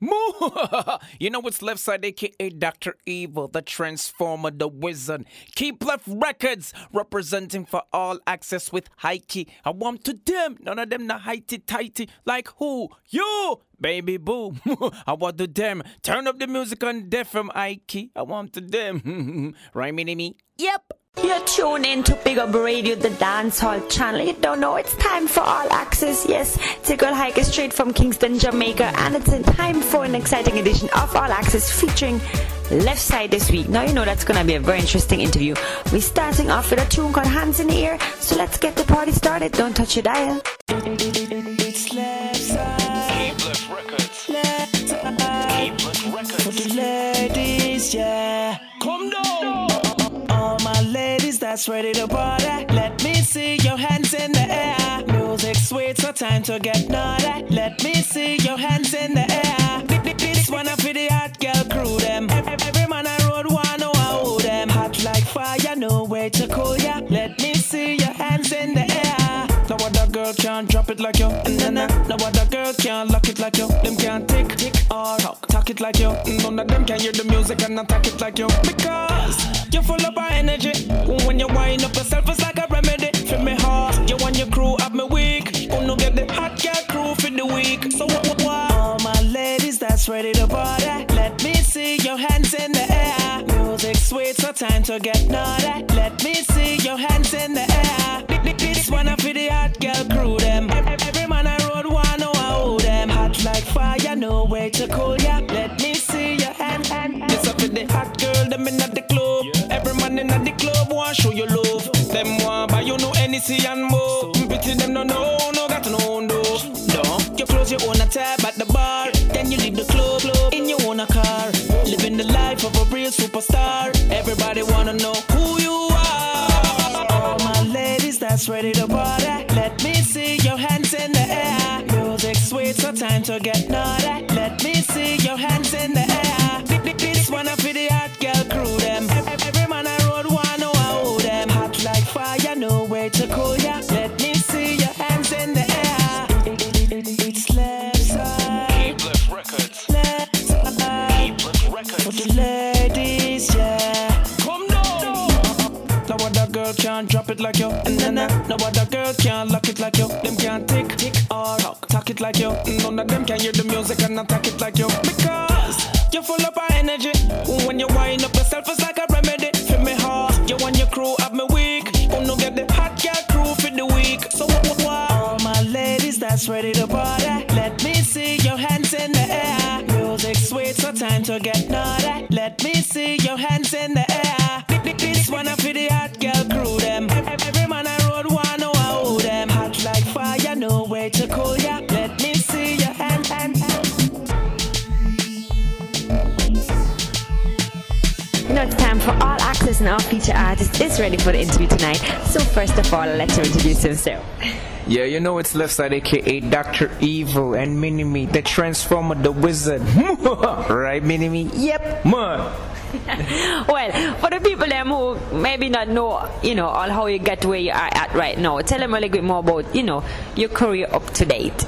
you know what's Leftside, aka Dr. Evil, the Transformer, the Wizard. Keep left records representing for all access with Heike. I want to them, none of them not heighty tighty. Like who? You! Baby boo, I want to them. Turn up the music on deaf from Ike. I want to them. right, mini me? Yep. You're tuned in to Big Up Radio, the dancehall channel. You don't know it's time for all access. Yes, it's Tickle Hike is straight from Kingston, Jamaica, and it's in time for an exciting edition of All Access featuring Leftside this week. Now you know that's gonna be a very interesting interview. We're starting off with a tune called Hands in the Air, so let's get the party started. Don't touch your dial. It's Leftside. Keep records. Leftside. Keep records. For the ladies, yeah. Come down. That's ready to party. Let me see your hands in the air. Music sweet, so time to get naughty. Let me see your hands in the air. This one up for the hot girl crew them. Every man I road wanna know I owe them. Hot like fire, no way to cool ya. Let me see your hands in the air. No other girl can drop it like you. Nah, nah. No other girl can lock it like you. Them can't tick, tick or talk, talk it like you. Mm, none of them can hear the music and attack it like you. Because you're full of energy. When you wind up yourself, it's like a remedy. For me heart, you want your crew up me weak. Gonna get the hot girl crew for the week. So what, what, what? All my ladies that's ready to party. Let me see your hands in the air. Music sweet, so time to get naughty. Let me see your hands in the air. This one for the hot girl crew them. Every man I road wanna know I owe them. Hot like fire, no way to cool ya. Let me see your hand. This up for the hot girl, them in the want show you love. Them want buy you no anything and more. Pity them no no, no got no no. No, you close your own tab at the bar. Then you leave the club, club in your own car. Living the life of a real superstar. Everybody wanna know who you are. All my ladies that's ready to party. Let me see your hands in the air. Music sweet, so time to get naughty. Let me see your hands in the air. Like you. Mm, nah, nah. No other girl can lock it like you. Them can't tick, tick or talk, talk it like you. Mm, none of them can hear the music and attack it like you. Because you're full of energy. When you wind up yourself, it's like a remedy. For me heart, you want your crew up me weak. Gonna get the hot girl crew for the week. So what, what, what? All my ladies that's ready to party. Let me see your hands in the air. Music sweet, so time to get naughty. Let me see your hands in the air. This one up for for all access and our feature artist is ready for the interview tonight. So first of all, let you introduce himself. Yeah, you know it's Leftside, aka Dr. Evil and Mini Me, the Transformer, the Wizard. right, Mini Me? Yep, man. Well, for the people them who maybe not know, you know, all how you get where you are at right now, tell them a little bit more about, you know, your career up to date.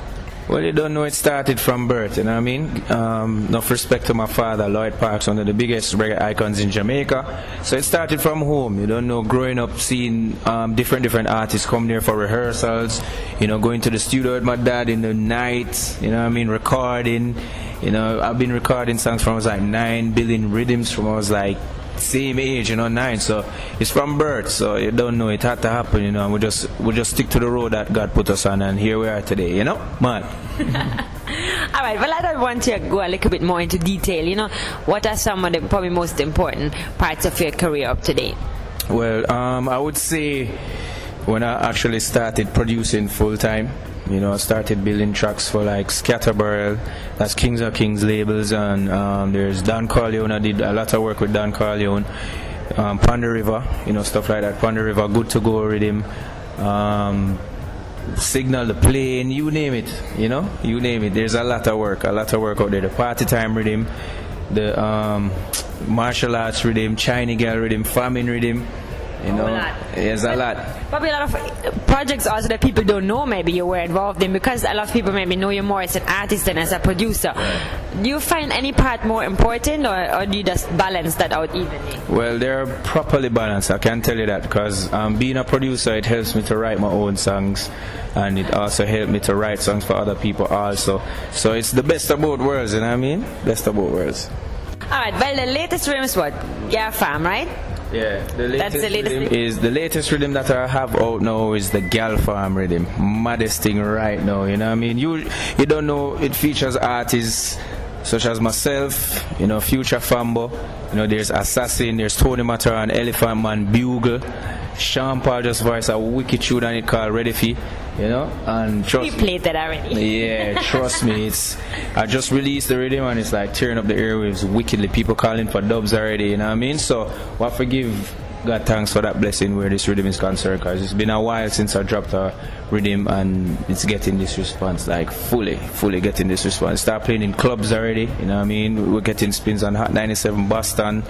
Well, you don't know it started from birth, you know what I mean? Um, enough respect to my father, Lloyd Parks, one of the biggest reggae icons in Jamaica. So it started from home, you don't know, growing up, seeing um, different, different artists come there for rehearsals, you know, going to the studio with my dad in the night, you know what I mean, recording. You know, I've been recording songs from I was like nine, building rhythms from I was like same age, you know, nine. So it's from birth. So you don't know it had to happen, you know. And we just we just stick to the road that God put us on, and here we are today, you know, man. All right, well, I don't want to go a little bit more into detail. You know, what are some of the probably most important parts of your career up to date? Well, um, I would say when I actually started producing full time, you know, I started building tracks for like Scatta Burrell, that's Kings of Kings labels, and um, there's Don Corleon. I did a lot of work with Don Corleon. Um, River, you know, stuff like that. Ponder River, Good to Go Rhythm. Um, Signal the plane, you name it, you know, you name it. There's a lot of work, a lot of work out there. The party time rhythm, the um, martial arts rhythm, Chinese girl rhythm, famine rhythm, You know, a lot. there's a lot. Probably a lot of projects also that people don't know maybe you were involved in because a lot of people maybe know you more as an artist than as a producer. Do you find any part more important or, or do you just balance that out evenly? Well, they're properly balanced. I can tell you that because um, being a producer, it helps me to write my own songs, and it also helps me to write songs for other people also. So it's the best of both worlds. You know what I mean? Best of both worlds. All right. Well, the latest rhythm is what? Yeah, fam, right? Yeah, the latest, That's the latest rhythm thing. is the latest rhythm that I have oh, out now is the Gal Farm rhythm. Maddest thing right now, you know what I mean? You you don't know it features artists such as myself, you know, Future Fambo, you know, there's Assassin, there's Tony Matterhorn, Elephant Man, Bugle, Sean Paul just voiced a wicked tune on it called Ready Fee, you know, and trust You played that already. yeah, trust me. It's I just released the rhythm and it's like tearing up the airwaves wickedly. People calling for dubs already. You know what I mean? So, what forgive God thanks for that blessing where this rhythm is concerned because it's been a while since I dropped a rhythm and it's getting this response like fully, fully getting this response. Start playing in clubs already. You know what I mean? We're getting spins on Hot 97 Boston.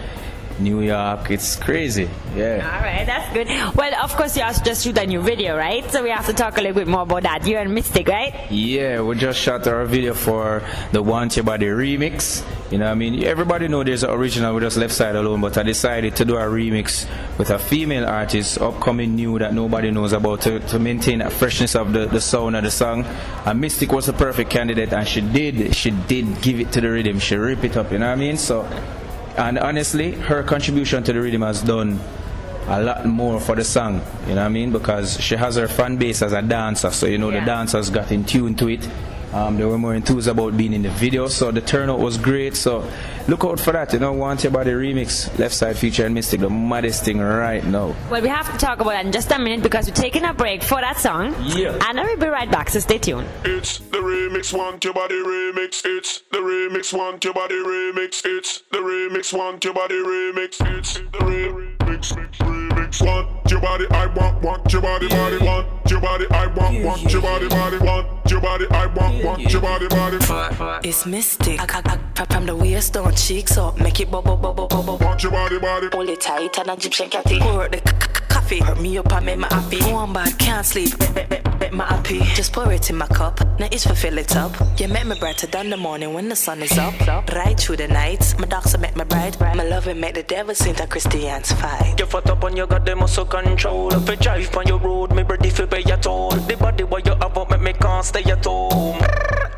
New York, it's crazy, yeah. All right, that's good. Well, of course, you also just shoot a new video, right? So we have to talk a little bit more about that. You and Mystic, right? Yeah, we just shot our video for the Want Your Body remix. You know I mean? Everybody know there's an original with just Leftside Alone, but I decided to do a remix with a female artist, upcoming new that nobody knows about to, to maintain that freshness of the, the sound of the song. And Mystic was the perfect candidate and she did, she did give it to the rhythm. She rip it up, you know what I mean? So, and honestly, her contribution to the rhythm has done a lot more for the song, you know what I mean? Because she has her fan base as a dancer, so you know Yeah. the dancers got in tune to it. Um, they were more enthused about being in the video, so the turnout was great. So look out for that, you know. Want Your Body remix, Leftside feature and Mystic, the maddest thing right now. Well, we have to talk about that in just a minute because we're taking a break for that song. Yeah. And then we'll be right back, so stay tuned. It's the remix, want your body remix. It's the remix, want your body remix. It's the remix, want your body remix. It's the remix, remix. Want your body, I want, want your body, body. Want your body, I want, want your body, body. Want your body, I want, want your body, body. It's mystic. I, I, I, from the waist down, cheeks up, make it bubble, bubble, bubble. Want your body, body. Hold it tight and Egyptian catty. Pour the c- c- coffee, hurt me up and make me happy. One bad, can't sleep, make, make, make, make me happy. Just pour it in my cup, now it's for fill it up. You make me brighter than the morning when the sun is up. Right through the night, my doctor make me bright. My love it make the devil sing a Christian's fight. You fat up on your got the muscle control. If you drive on your road, me ready for pay your toll. The body what you have up make me can't stay at home.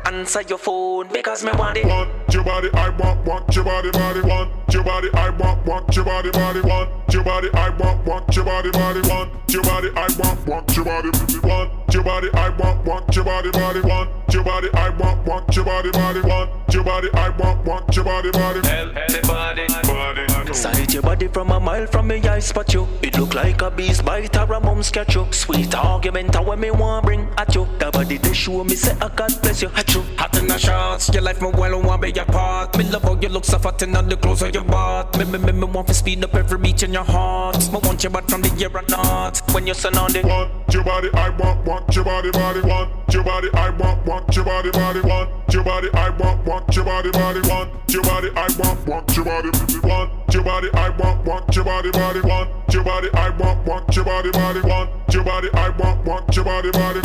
Answer your phone because me want it. Want your body, I want, want your body, body. Want your body, I want, want your body, body. Want your body, I want, want your body, body. Want your body, I want, want your body, want your body, I want, want your body, body. Want your body, I want, want your body, body. Want your body, I want, want your body, body. Everybody. Body. Sight your body from a mile from me, I spot you. It look like a beast bite or a mum sketch you. Sweet argument, when me want bring at you. The body they show me say I God bless you. At you, hot in the shots. Your life me well want be your part. Me love how you look so fat and on the clothes of your butt. Me me me me want to speed up every beat in your heart. Me want your butt from the year or not. When you stand on the Want your body, I want, want your body, body. Want your body, I want, want your body, body. Want your body, I want, want your body, body. Want your body, I want, want your body, want your body, I want, want your body, body. Want your body, I want, want your body, body. Want your body, I want, want your body, body.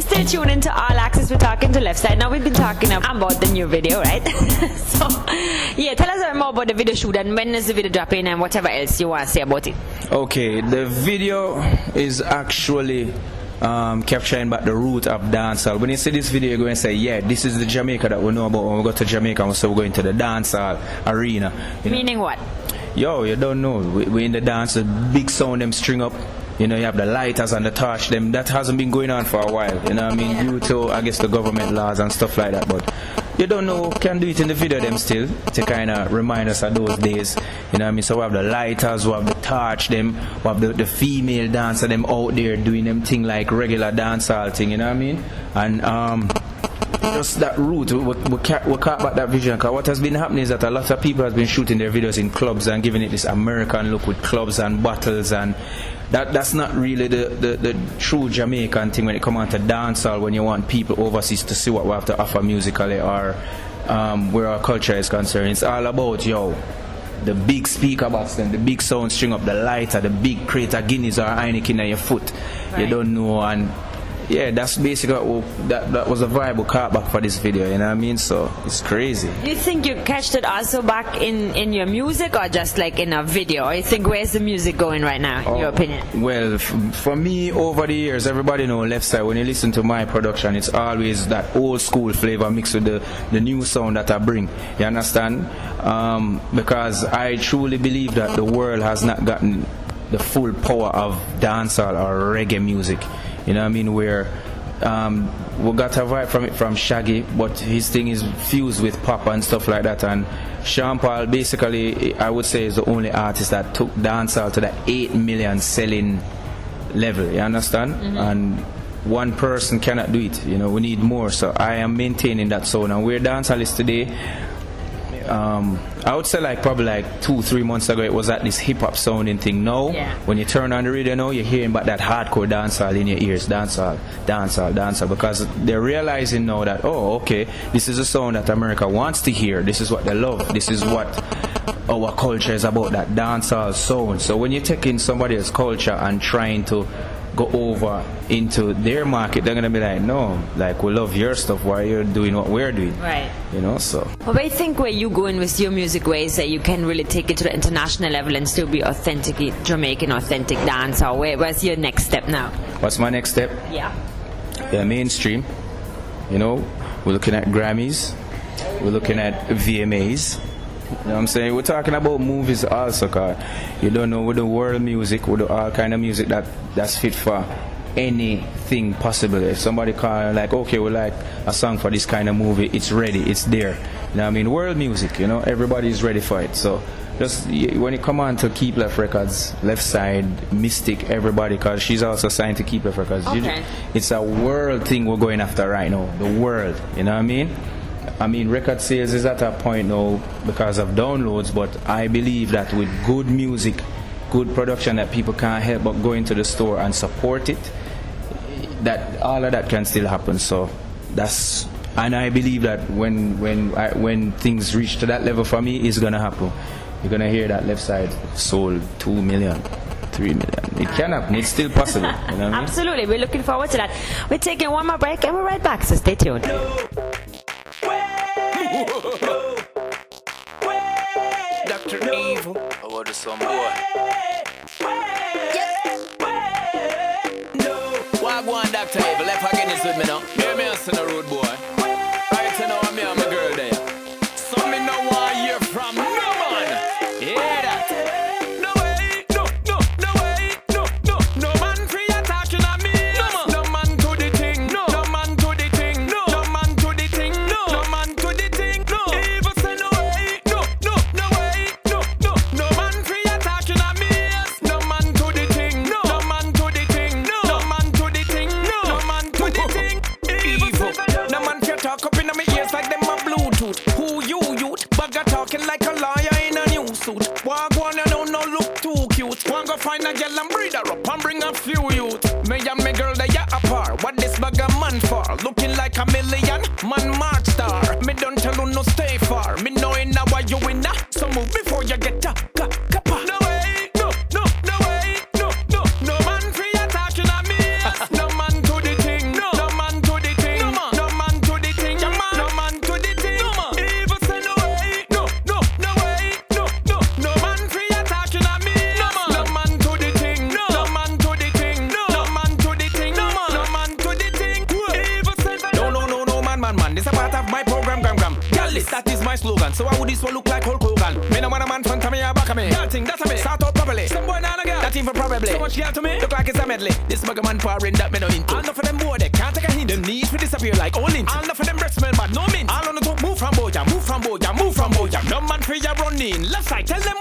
Stay tuned into All Access. We're talking to Leftside. Now we've been talking about the new video, right? so, yeah, tell us a bit more about the video shoot and when is the video dropping and whatever else you want to say about it. Okay, the video is actually um, capturing back the root of dancehall. When you see this video, you're going to say, yeah, this is the Jamaica that we know about when we go to Jamaica and so we're going to the dancehall arena. You know? Meaning what? Yo, you don't know. We, we in the dance, the big sound them string up. You know, you have the lighters and the torch them. That hasn't been going on for a while. You know what I mean? Due to, I guess, the government laws and stuff like that. But you don't know, can do it in the video them still to kind of remind us of those days. You know what I mean? So we have the lighters, we have the torch them, we have the, the female dancer them out there doing them thing like regular dancehall thing. You know what I mean? And um just that route, we, we, can't, we can't back that vision. Because what has been happening is that a lot of people have been shooting their videos in clubs and giving it this American look with clubs and bottles and that that's not really the, the, the true Jamaican thing when it comes on to dancehall when you want people overseas to see what we have to offer musically or um, where our culture is concerned. It's all about yo, the big speaker box, then the big sound string up, the lighter, the big crate of Guinness or Heineken on your foot. You don't know, and yeah, that's basically what, that that was a vibe we caught back for this video. You know what I mean? So it's crazy. You think you catched it also back in, in your music or just like in a video? Or you think where's the music going right now, in your opinion? Well, f- for me, over the years, everybody know Leftside. When you listen to my production, it's always that old school flavor mixed with the, the new sound that I bring. You understand? Um, because I truly believe that the world has not gotten the full power of dancehall or reggae music. You know what I mean? Where um, we got a vibe from it from Shaggy, but his thing is fused with pop and stuff like that. And Sean Paul, basically, I would say, is the only artist that took dancehall to the 8 million selling level. You understand? And one person cannot do it. You know, we need more. So I am maintaining that sound. And where dancehall is today, um, I would say like probably like two, three months ago, it was at this hip hop sounding thing. Now, Yeah. when you turn on the radio now, you're hearing about that hardcore dancehall in your ears, dancehall, dancehall, dancehall, because they're realizing now that oh, okay, this is a sound that America wants to hear. This is what they love. This is what our culture is about. That dancehall sound. So when you're taking somebody else's culture and trying to go over into their market, they're gonna be like, no, like we love your stuff. Why you're doing what we're doing? Right. You know, so. Well, I think where you go in with your music ways that you can really take it to the international level and still be authentic Jamaican, authentic dance. Or where, where's your next step now? What's my next step? Yeah. yeah, mainstream. You know, we're looking at Grammys, we're looking at VMAs. You know what I'm saying? We're talking about movies also, cause you don't know with the world music, with the all kind of music that that's fit for anything possible. If somebody call like, okay, we like a song for this kind of movie, it's ready, it's there. You know what I mean? World music, you know, everybody's ready for it. So just when you come on to Keep Left Records, Leftside, Mystic, everybody, cause she's also signed to Keep Left Records. Okay. it's a world thing we're going after right now. The world, you know what I mean? I mean, record sales is at a point now because of downloads, but I believe that with good music, good production that people can't help but go into the store and support it, that all of that can still happen. So that's and I believe that when when I, when things reach to that level for me, it's gonna happen. You're gonna hear that Leftside sold two million, three million. It can happen. It's still possible. You know what I mean? Absolutely. We're looking forward to that. We're taking one more break and we're right back, so stay tuned. Dr. Evil. I want some boy. Wagwan Dr. Evil, left again this with me now. Hear me as in a road boy. Much girl to me. Look like it's a medley. This bugger man pouring that me no into. All enough of them boy they can't take a hint. Them knees will disappear like all lint. All enough of them breath smell bad, no mint. All on the top, move from boya, move from boya, move from boya. No man free ya running. Leftside, tell them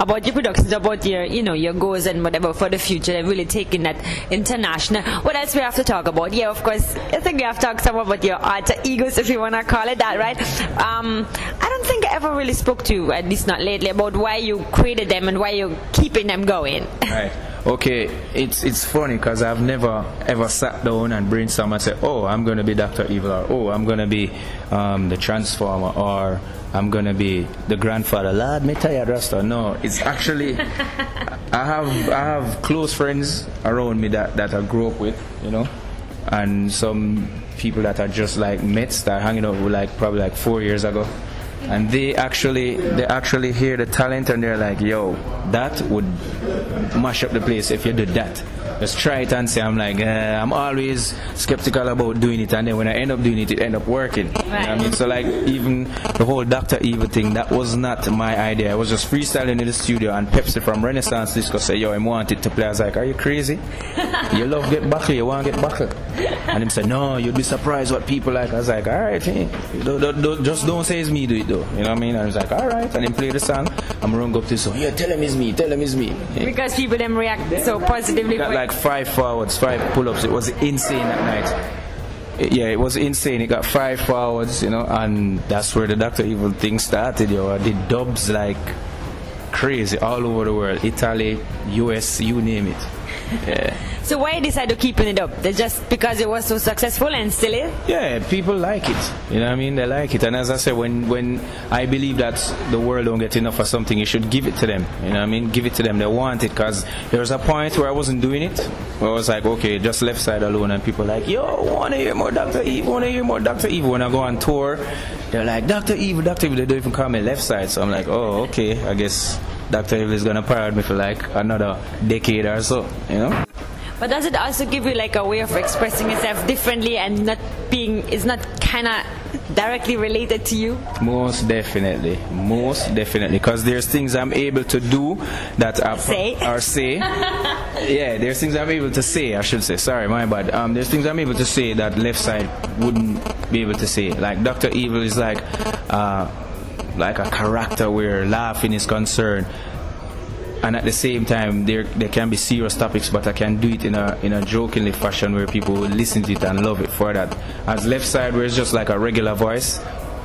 about your productions, about your, you know, your goals and whatever for the future and really taking that international. What else we have to talk about? Yeah, of course, I think we have to talk some about your alter egos, if you want to call it that, right? Um, I don't think I ever really spoke to you, at least not lately, about why you created them and why you're keeping them going. Right. Okay, it's it's funny because I've never ever sat down and brainstormed and said, "Oh, I'm gonna be Doctor Evil," or "Oh, I'm gonna be um, the Transformer," or "I'm gonna be the grandfather." Lad, me tired, Rasta. No, it's actually I have I have close friends around me that that I grew up with, you know, and some people that are just like mates that are hanging out with like probably like four years ago. And they actually they actually hear the talent and they're like yo that would mash up the place if you did that. Just try it and say i'm like uh, i'm always skeptical about doing it. And then when i end up doing it it end up working. You know what i mean? So like even the whole dr evil thing that was not my idea. I was just freestyling in the studio and pepsi from renaissance disco said yo i want it to play. I was like are you crazy? You love get buckle you want to get buckle. And him said no you'd be surprised what people like. I was like all right hey, don't, don't, don't, just don't say it's me do it though. You know what i mean? And i was like all right. And then play the song. I'm run up to so yeah tell him it's me tell him it's me. Because people them react so positively. got like five forwards five pull-ups. It was insane that night yeah, it was insane. It got five forwards, you know, and that's where the Doctor Evil thing started. Yo, I did dubs like crazy all over the world, Italy, US, you name it. Yeah, So why you decide to keeping it up? Just because it was so successful and still is? yeah, people like it. You know what I mean? They like it, and as I said, when when I believe that the world don't get enough of something, you should give it to them. You know what I mean? Give it to them. They want it because there was a point where I wasn't doing it. Where I was like, okay, just Leftside alone, and people like, yo, wanna hear more Doctor Evil? Wanna hear more Doctor Evil? When I go on tour, they're like, Doctor Evil, Doctor Evil. They don't even call me Leftside, so I'm like, oh, okay, I guess. Dr. Evil is gonna pirate me for like another decade or so, you know? But does it also give you like a way of expressing yourself differently and not being, it's not kind of directly related to you? Most definitely, most definitely, because there's things I'm able to do that are Say. or say. yeah, there's things I'm able to say. I should say. Sorry, my bad. Um, there's things I'm able to say that Leftside wouldn't be able to say. Like Doctor Evil is like, uh, like a character where laughing is concerned. And at the same time, there there can be serious topics, but I can do it in a in a jokingly fashion where people will listen to it and love it for that. As Leftside, where it's just like a regular voice,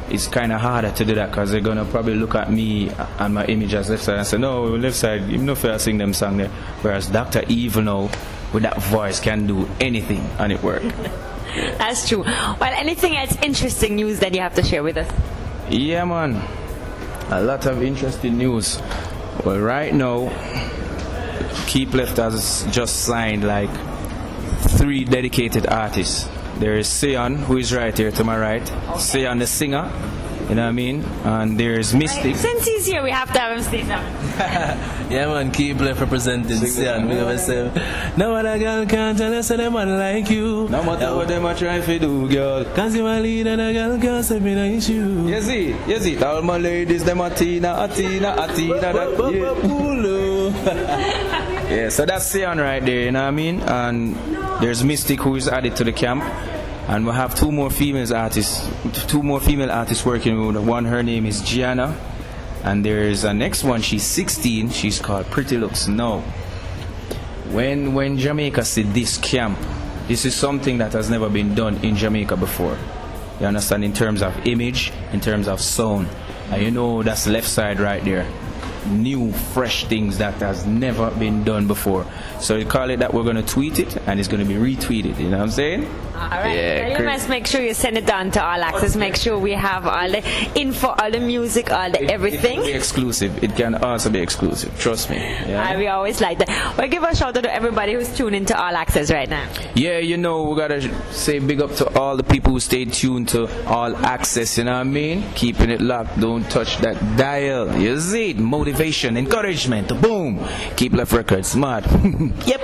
it's kind of harder to do that because they're gonna probably look at me and my image as Leftside and say, no, Leftside, even if I sing them song there. Whereas Doctor Evil now, with that voice, can do anything and it work. That's true. Well, anything else interesting news that you have to share with us? Yeah, man. A lot of interesting news. Well, right now, Keep Left has just signed like three dedicated artists. There is Sion, who is right here to my right. Sion, the singer. You know what I mean? And there's Mystic. Since he's here, we have to have him say something. Yeah, man, keep left representing Sian. We always say, no other girl can't tell us them man like you. No matter what them are trying to do, girl. Cause you a lead and a girl can't step in a issue. You see, you see, all my ladies, them are Tina, a Tina, a Tina, that, yeah. Yeah, so that's Sion right there, you know what I mean? And there's Mystic who is added to the camp. And we have two more females artists, two more female artists working with one. Her name is Gianna, and there's a next one. She's 16. She's called Pretty Looks. Now, when when Jamaica said this camp, this is something that has never been done in Jamaica before. You understand? In terms of image, in terms of sound, and you know that's Leftside right there. New, fresh things that has never been done before. So you call it that we're gonna tweet it, and it's gonna be retweeted. You know what I'm saying? All right. Yeah, Well, you must make sure you send it down to All Access. Make sure we have all the info, all the music, all the It can be everything. exclusive. It can also be exclusive. Trust me. Yeah. Uh, we always like that. Well, give a shout out to everybody who's tuning to All Access right now. Yeah, you know, we gotta say big up to all the people who stay tuned to all access, you know what I mean? Keeping it locked, don't touch that dial. You see it, motivation, encouragement. Boom. Keep left records. Smart. yep.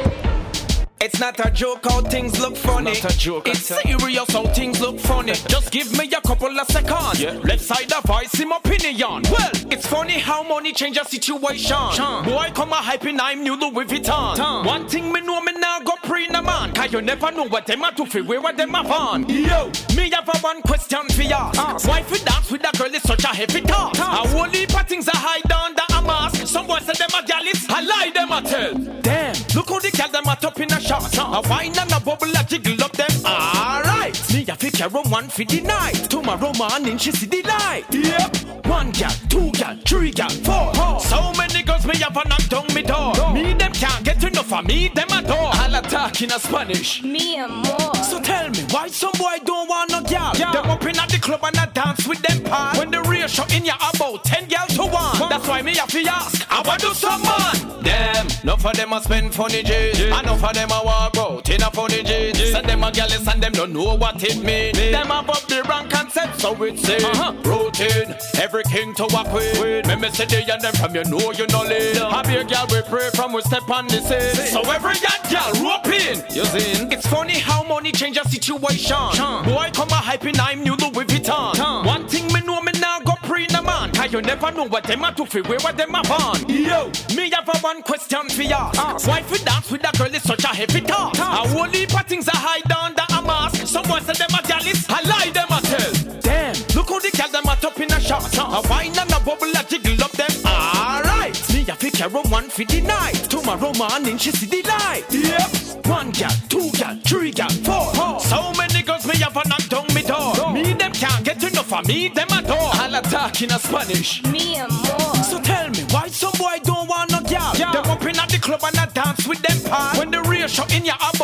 It's not a joke how things look funny. It's not a joke, It's serious how things look funny. Just give me a couple of seconds. Yeah. Leftside of voice him opinion. Well, it's funny how money change a situation. Sean. Boy, come a hyping, I'm new Louis Vuitton. Tom. One thing me know me now go pre in a man. Cause you never know what them a do for where what them a van. Yo, me have a one question for ya. Ask. Why fi dance with a girl is such a heavy task? A whole heap of things a hide under a mask. Some boys say them a gallus, I lie them a tell. Damn, look how the girl them a top in a shot. A wine and a bubble a jiggle up them. Alright, me a fi carry one for the night. Tomorrow morning she see the light. Yep, one gal, two gal, three gal, four. So many girls me have a knock down me door. Me them can't get enough of me them adore. All attack in a Spanish. Me and more. So tell me, why some boy don't want no gal? Them up in at the club and a dance with them pals. When the ratio in ya about 10 gal to one. That's why me have to ask, I want do some man. Them, enough of them a spend funny G's. Enough of them a walk out in a funny G's. Say them a gallus and them don't know what it means. Them a up the wrong concept, so it's it. Uh-huh. Routine, every king to walk with. Me me say they and them from you know you know lead. Your gal we pray from we step on the scene. So every young gal rope in. You seen? It's funny how money change a situation. Boy come a hyping, I'm new Louis Vuitton. One thing me know me now go pre in a man. Cause you never know what them a do for where what them a van. Yo, me have a one question for ya. Why fi dance with a girl is such a heavy task? A whole heap of things a hide under a mask. Someone say them a gallus, I lie them a tell. Damn, look how the girl them a top in a shot. A wine and a bubble a jiggle carry one for the night. Tomorrow morning she see the light. Yep, one gal, two gal, three gal, four. So many girls me have a knock down me door. Me them can't get enough of me them adore. All I'll attack in a Spanish. Me and more. So tell me, why some boy don't want no gal? Them up in at the club and a dance with them pals. When the real show in ya about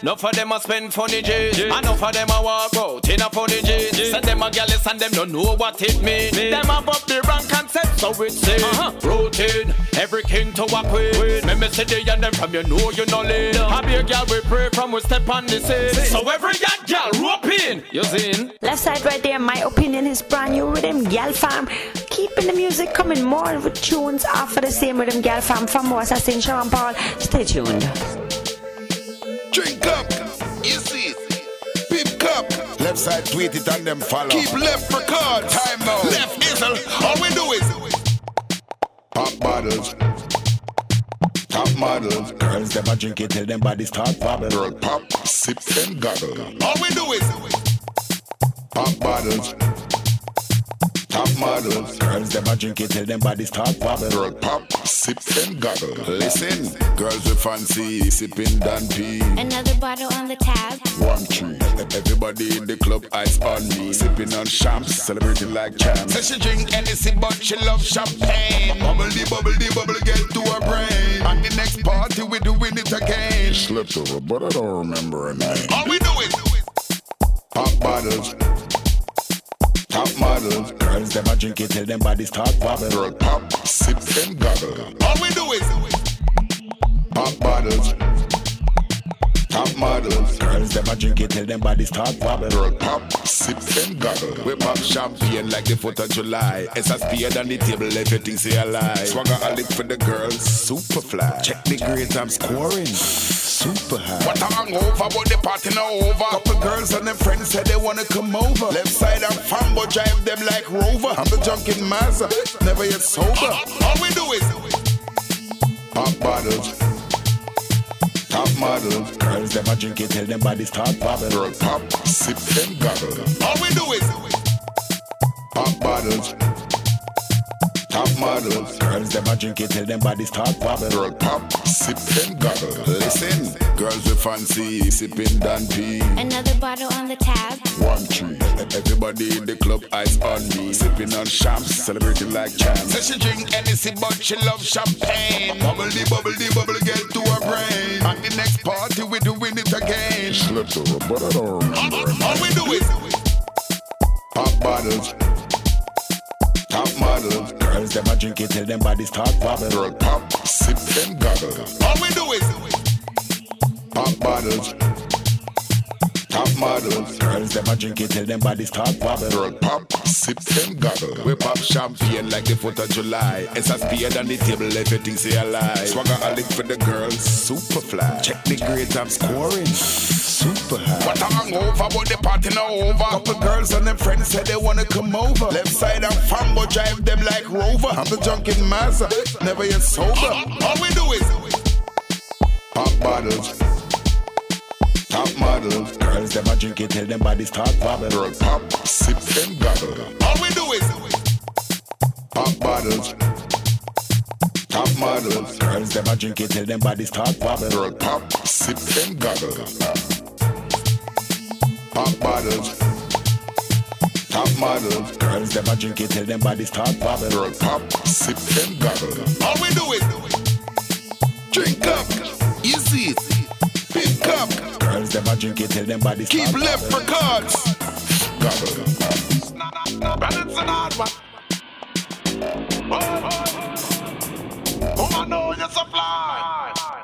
Them, enough of them a spend funny G's. and Enough of them a walk out in a funny G's. Say them a gallus and them don't know what it means. Them a up the wrong concept, so it's it. Uh-huh. Routine, every king to walk with. Me me say they and them from you know you know lead. Have your gal we pray from we step on the scene. So every young gal rope in. You seen? Leftside right there, my opinion is brand new with rhythm, Gal Farm. Keeping the music coming more with tunes off of the same with rhythm, Gal Farm. From more Assassin Sean Paul. Stay tuned. Drink up, you see it. Pip cup. Leftside tweet it and them follow. Keep left record. Time now. Left isle. All we do is pop bottles. Top models. Girls them a drink it till them body start bubble. Girl pop, sip and goggle. All we do is pop bottles. Top models. Girls them a drink it till them body start bubble. Girl pop, sip and goggle. Listen, girls we fancy sipping Dan P. Another bottle on the tab. One tree. Everybody in the club eyes on me. Sipping on champs, celebrating like champs. Say she drink Hennessy, but she love champagne. Bubble the bubble the bubble get to her brain. At the next party we doing it again. Slipped over, but I don't remember her name. All we do is pop bottles. Top models. Girls them a drink it till them body start bubble. Girl pop, sip and goggle. All we do is pop bottles. Top models. Girls them a drink it till them body start bubble. Girl pop, sip and goggle. We pop champagne like the 4th of July. It's a spear on the table, everything say a lie. Swagger a lick for the girls, super fly. Check the grades I'm scoring. Super high. What a hangover, but the party now over. Couple girls and their friends said they wanna come over. Leftside I'm fambo, drive them like Rover. I'm the junkin' Mazda, never yet sober. All we do is pop bottles. Top models. Girls them a drink it till them body start bubble. Girl pop, sip and goggle. All we do is pop bottles. Top models. Girls them a drink it till them body start bubble. Girl pop, sip and goggle. Listen, girls we fancy sipping Dan P. Another bottle on the tab. One tree. Everybody in the club eyes on me. Sipping on champs, celebrating like champs. Say she drink Hennessy, but she love champagne. Bubble the bubble the bubble get to her brain. At the next party we doing it again. Slipped over, but I don't remember. All, all we do is pop bottles. Top models. Girls them a drink it till them body start bubble. Girl pop, sip and goggle. All we do is pop bottles. Top models, girls them a drink it till them bodies start wobble. Girl pop, sip them goggle. We pop champagne like the 4th of July. It's a speed on the table, everything say a lie. Swagger a lick for the girls, super fly. Check the grades I'm scoring, super high. What a hangover, but the party now over. Couple girls and them friends said they wanna come over. Leftside of Fambo drive them like Rover. I'm the junkin' Mazda, never yet sober. All we do is pop bottles. Top models, girls them a drink it till them bodies start wobble. Girl pop, sip them goggle. All we do is pop bottles. Top models, girls them a drink it till them bodies start wobble. Girl pop, sip them goggle. Pop bottles. Top models, girls them a drink it till them bodies start wobble. Girl pop, sip them goggle. All we do is drink up, easy, pick up. Girls them a drink it till them bodies Keep start left for cards. Goggle. Balance and hard one. Oh, oh, oh. I know you supply.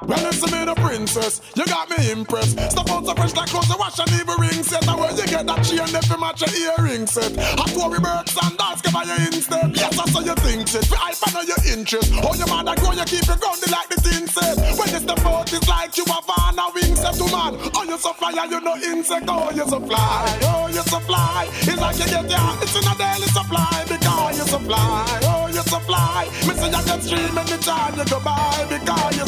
Well, listen me, the princess, you got me impressed. Step out so fresh like clothes, you wash and even ring set. And where you get that chain, if you match your earring set. Hot Tory birds and dance, give her your instep. Yes, I saw you think it. I find your interest. Oh, your man, I grow, you keep your grounded like the tin said. When you step out, it's like you have on a wing set to man. Oh, you so fly, and you no insect. Oh, you so fly. Oh, you so fly. It's like you get your it's in a daily supply. Because you supply. Oh, you supply. Me say you get stream anytime you go by. Because you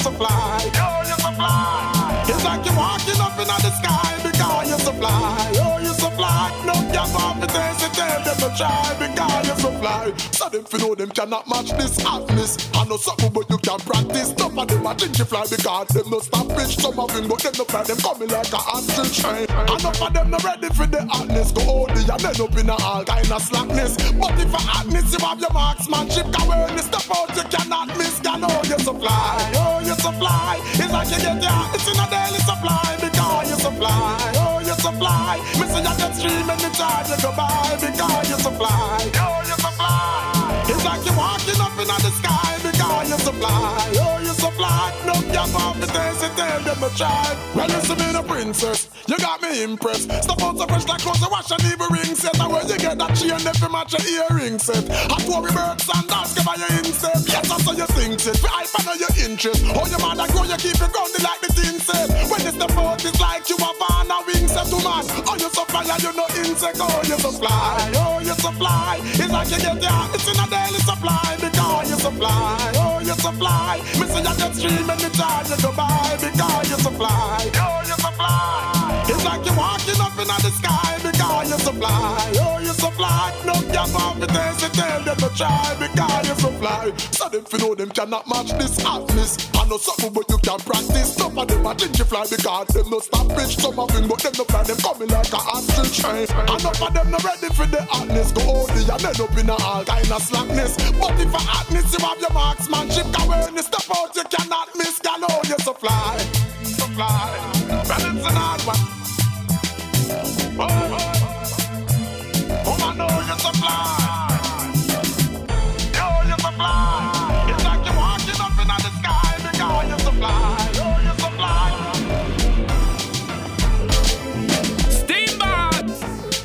Oh, you supply. It's like you're walking up in the sky. Because you supply. Oh, you supply. No, you're off it, tell them to try. Because you supply. So them fi know them cannot match this hotness. I know something but you can practice. Some of them are ginger fly because them no stop bitch. Some of them but them no fly. Them coming like a ostrich. Enough of them no ready for the hotness. Go hold the and end up in a all kind of slackness. But if a hotness, you have your marksmanship. Cause when you step out, you cannot miss. Can oh, you supply. Oh, you supply. It's like you get your it's in a daily supply. Because you supply. Supply. Me say you get stream anytime you go by. Because you supply. Oh, you supply. It's like you're walking up in the sky. Because you supply. Oh, you supply. No, you're off the taste it, tell them to try. Well, listen me, the princess. You got me impressed. Step out so fresh like clothes, you wash and even ring set. And where you get that chain, if you match your earring set. Hot Tory birds and dance, her your instep. Yes, I saw you think it. For I find your interest. Oh, your man, I grow, you keep it grounded like the tin said. When you step out, it's like you have on a wing set to man. Oh, you supply, and you no insect. Oh, you supply. Oh, you supply. It's like you get your, it's in a daily supply. Because you supply. Oh, you supply. Me say you get stream anytime you go by. Because you supply. Oh, you supply. It's like you're walking up in the sky because you supply. Oh, you supply. No gap off it, taste it, tell them to try because you supply. So them fi know them cannot match this hotness. I know something but you can practice. Some of them are ginger fly because them no stop bitch. Some of them but them no fly, them coming like a ostrich. Enough of them no ready for the hotness. Go hold the and end up in a all kind of slackness. But if a hotness, you have your marksmanship. Cause when you step out, you cannot miss. Can oh, you supply. Supply. Balance and hard one. Oh, oh, oh, I know you supply. Oh, you supply. It's like you're walking up in the sky because you supply. Oh, you supply. Steamboat!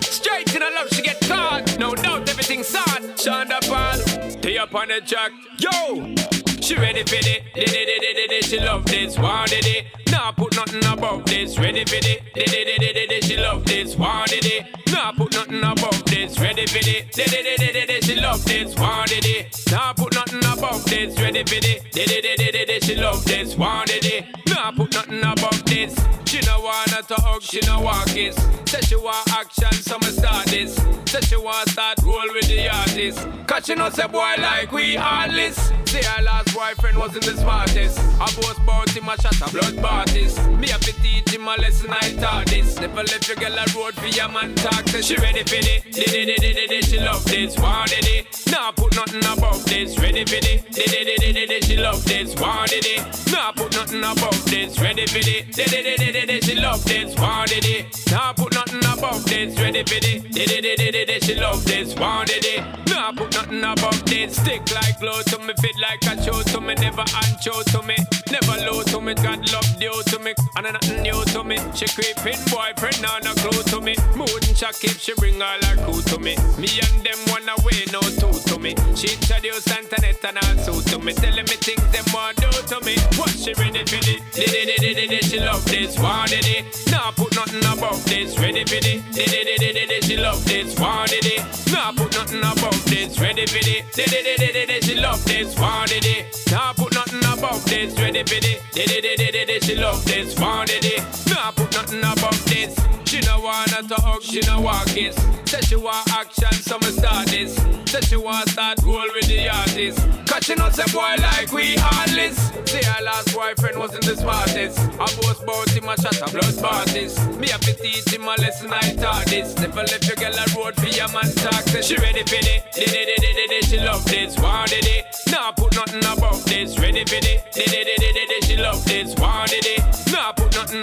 Straight in the love, she get caught. No doubt, everything's sad. Shonda Pan, stay up on the track. Yo! She ready for it, did it, did it, did it, she love this, wanted it. Nah, put nothing above this, ready for it, did it, did it, did it, she love this, wanted it. Nah, put nothing above this, ready for it, did it, did it, did it, she love this, wanted it. Nah, put nothing above this, ready for it, did it, did it, did it, she love this, wanted it. Nah, put nothing above this. She no wanna talk, she no want kiss. Say she want action, so me start this. Say she want start roll with the artist. Cause she know say boy like we heartless. Say her last boyfriend wasn't the smartest. I boast about him a shot a blood parties. Me have to teach him a lesson I taught this. Never let your girl a road for your man talk. She ready for it, it, it, it, she love this, wanted it. Nah, put nothing above this, ready for it, did it, did it, did she love this, wanted it. Nah, put nothing above this, ready for it, did it, did it, did she love this, wanted it. Nah, put nothing above this, ready for it, did it, did it, did she love this, wanted it. Nah, put nothing above this. Stick like glue to me, fit like a show to me, never untrue to me, never low to me. God love due to me, and nothing new to me. She creeping boyfriend, now no clue to me. Mood and shock if she bring all her crew to me. Me and them one away, no two to me. She introduced Antoinette and suit to me, telling me things them want do to me. What she ready for it? Did it, did it, did she love this? Wanted it. Nah, put nothing above this. Ready for it? Did it, did it, did she love this? Wanted it. Nah, put nothing above this. Ready for it? Did it, did it, did she love this? Wanted it. Nah, put nothing above this. Ready for it? Did it, did it, did she love this? Wanted it. Nah, put nothing above this. She no wanna talk, she no want kiss. Say she want action, so me start this. Say she want start roll with the artist. She know say boy like we heartless. Say her last boyfriend wasn't the smartest. I boast about him a shot a blood parties. Me have to teach him a lesson I taught this. Never left your girl a road for your man talk. Say she ready for it. Did it, did it, did it, she love this. Wanted it. Put nothing this. Ready for it. Did it, did it, did it, she love this. It. Put nothing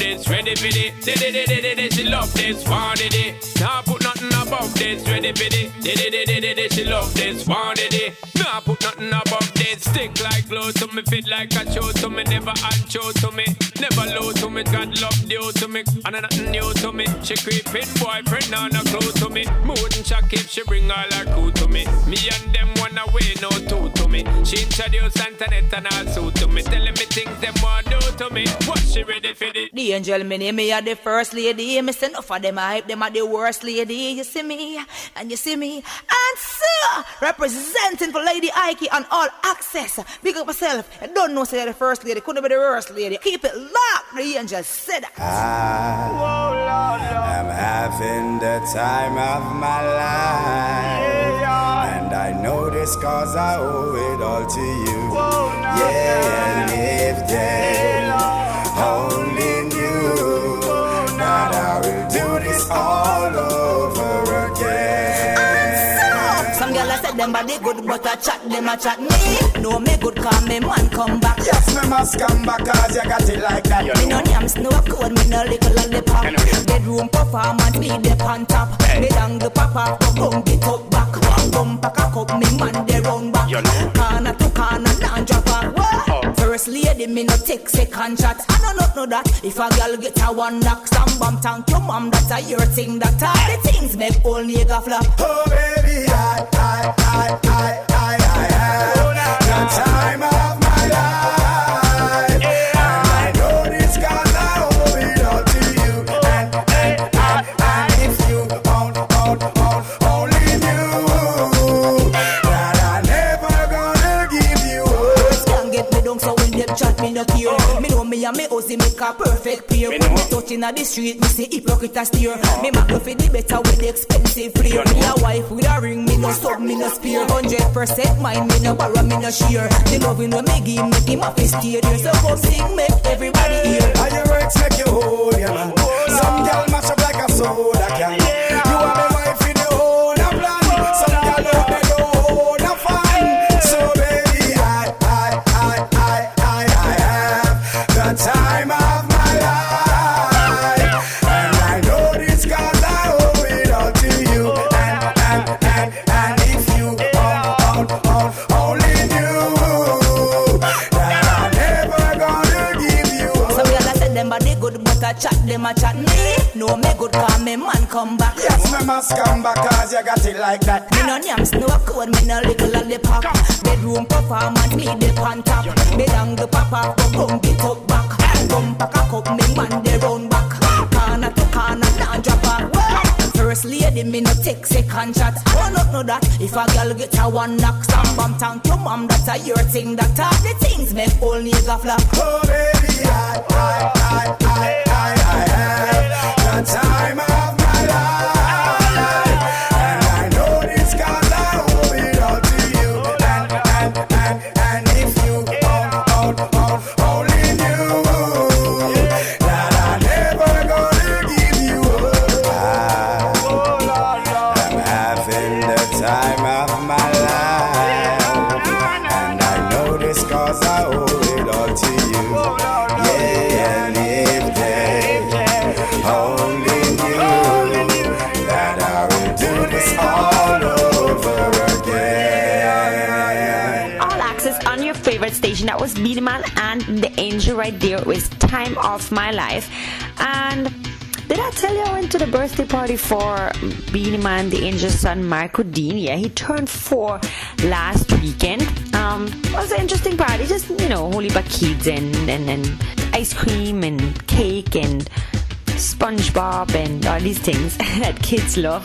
this. Ready for it. Did it, did it, did it, she love this. It. Put nothing this. Ready for it. Did it, did it, did it, she love this. Wanted it. Nah, put nothing above this. Stick like glue to me, fit like a show to me, never untrue to me, never low to me. God love due to me, and nothing new to me. She creeping boyfriend, now no clue to me. Mood and shock if she bring all her crew to me. Me and them one away, no two to me. She introduced Antoinette and all suit to me, telling me things them want do to me. What she ready for it? D'Angel me name me are the first lady. Me say enough of them I hype them are the worst lady. You see me and you see me and representing for Lady Ike and all access. Big up myself. I don't know say the first lady. Couldn't be the worst lady. Keep it locked. D'Angel said that. I'm having the time of my life. And I know this cause I owe it all to you. Yeah, and if they only knew that I will do this all over them body good, but I chat them a chat me. No me good, call me man come back. Yes, me must come back cause you got it like that. Me no yams, no code, me no little lollipop. Bedroom performance, me the on top. Me dangle papa, go bump it up back. Bump back a cup, me man the round back. Corner to corner, non drop back. Oh. First lady, me no take second shot. I don't know, know that. If a girl get a one knock, some bum thank your mom, that's a your thing. That all the things make all nigga flop. Oh baby, I, I, I, I, I Me know me and me Ozzy make a perfect pair. When me touching at the street, me say hypocrite a steer. Me make no for the better with the expensive flair. Me a wife with a ring, me no sub, me no spear. Hundred percent mine, me no borrow, me no share. The loving when me give, make him a fi stay there. So come sing, make everybody hear. And your words make you hold, yeah man. Some girl mash up like a soda can. You Yes, me must come back cause you got it like that. Me no yams, no code, me no little lollipop. Bedroom performance, me the on top. Me dangle papa, go bump it up back. Bump back a cup, me man the round back. Corner to corner, nah drop back. First lady, me no take second shot. Oh no, no that. If a girl get a one knock, some bum thank your mom, that's a your thing. That all the things make all nigga flop. Oh baby, I, I, I, I, I, I have the time of right there with Time of My Life. And did I tell you I went to the birthday party for Beenie Man, D'Angel's son, Marco Dean? Yeah, he turned four last weekend. Um, was an interesting party, just, you know, whole heap kids and, and, and ice cream and cake and SpongeBob and all these things that kids love.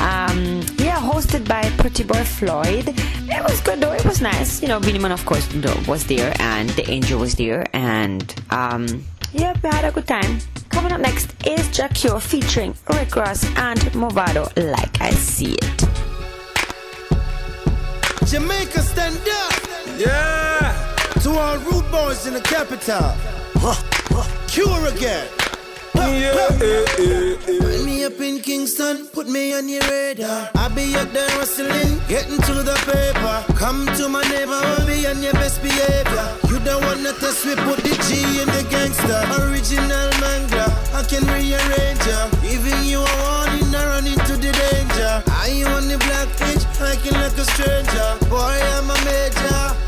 Um, yeah, hosted by Pretty Boy Floyd. It was good though. It was nice. You know, Beenie Man, of course, was there, and D'Angel was there, and um, yeah, we had a good time. Coming up next is Jah Cure featuring Rick Ross and Mavado, like I see it. Jamaica, stand up. Yeah. To all rude boys in the capital. huh Cure again. Find me up in Kingston, put me on your radar. I be up there hustling, getting to the paper. Come to my neighborhood, be on your best behavior. You don't wanna test me, put the G in the gangster. Original manga, I can rearrange ya. Giving you a warning, I run into the danger. I you on the black pitch, acting like a stranger. Boy, I'm a major.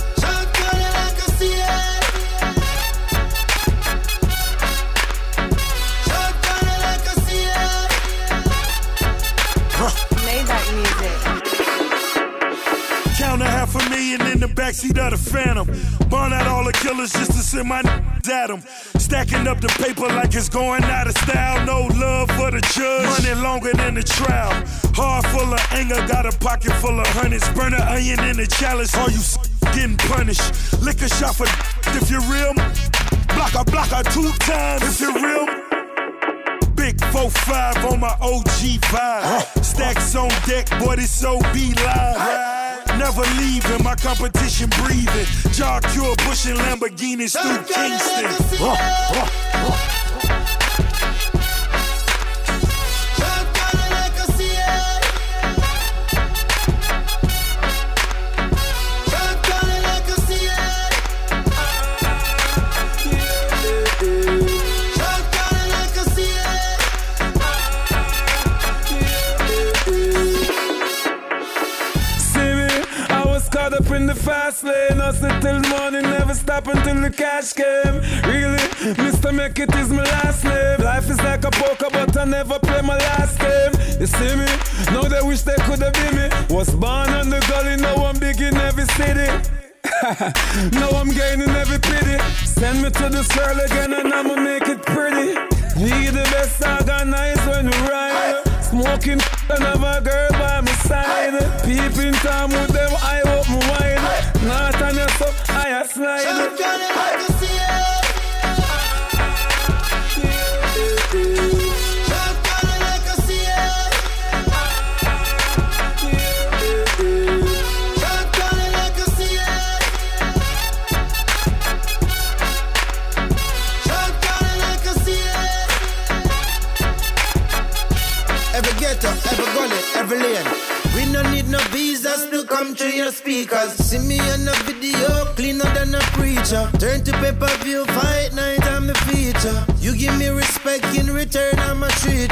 In the backseat of the Phantom. Burn out all the killers just to send my n***s at them. Stacking up the paper like it's going out of style. No love for the judge. Money longer than the trial. Heart full of anger, got a pocket full of hundreds. Burn an onion in the chalice. All you s- getting punished. Lick a shot for if you're real. Block a blocker two times if you're real. Big 4-5 on my OG vibe. Stacks on deck, boy, this be live. Never leaving, my competition breathing. Jah Cure pushing Lamborghinis through Kingston. Make it is my last name. Life is like a poker, but I never play my last game. You see me? Now they wish they could have been me. Was born on the gully, now I'm big in every city. now I'm gaining every pity. Send me to the swirl again and I'ma make it pretty. We the best organized when we ride. Smoking and have a girl by my side. Peeping time with them, I open speakers. See me on a video, cleaner than a preacher. Turn to pay per view, fight night, I'm the feature. You give me respect in return, I'm a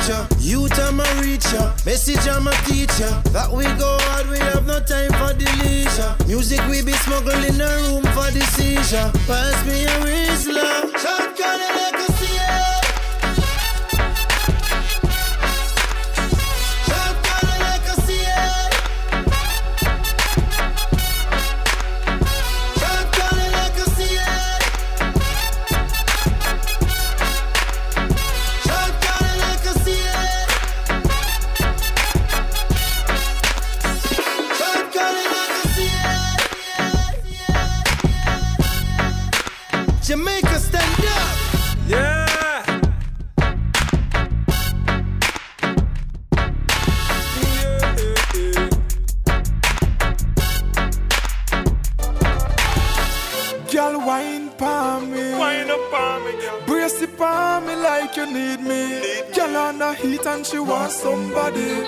ya. Youth, I'm a reacher. Message, I'm a teacher. That we go hard, we have no time for leisure. Music, we be smuggling in a room for the seizure. Pass me a Rizla. Shotgun it like a she wants somebody.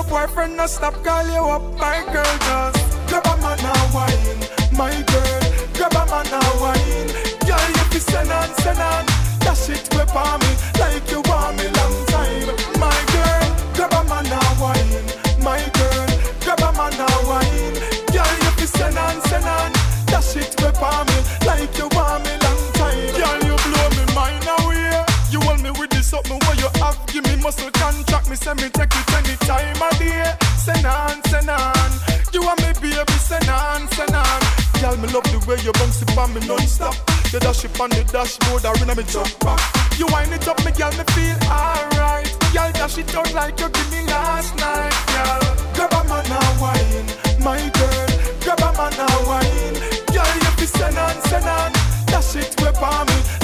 Your boyfriend no stop call you up, my girl just grab a man and wine, my girl, grab a man and wine, girl you fi send on, send on, dash it whip on me like you want me long time, my girl, grab a man and wine, my girl, grab a man and wine, girl you fi send on, send on, dash it whip on me say me take it any time of day. Send on, send on, you and me baby, send on, send on. Girl, me love the way you bounce it on me non-stop. You dash it on the dashboard, or in me jump back. You wind it up, me girl, me feel alright. Girl, dash it out like you give me last night, girl. Grab a man and wine, my girl. Grab a man and wine, girl, you fi send on, send on. Dash it whip on me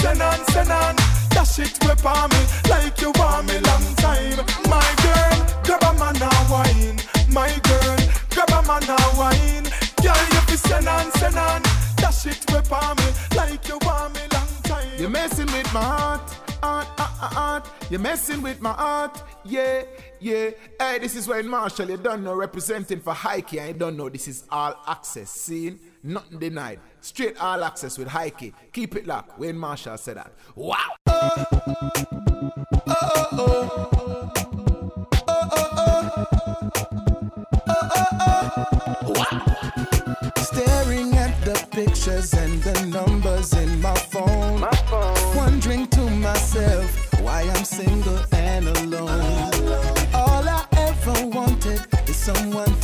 send on, send on. Dash it whip on me like you want me long time, my girl. Grab a man and wine, my girl. Grab a man and wine, girl, you fi send on, send on. Dash it whip on me like you want me long time. You're messing with my heart, heart, heart. You're messing with my heart, yeah, yeah. Hey, this is Wayne Marshall. You don't know representing for Heike, I don't know this is all access. Seen, nothing denied. Straight all access with Heike. Keep it locked. Wayne Marshall said that. Wow. Staring at the pictures and the numbers in my phone. Wondering to myself why I'm single and alone. All I ever wanted is someone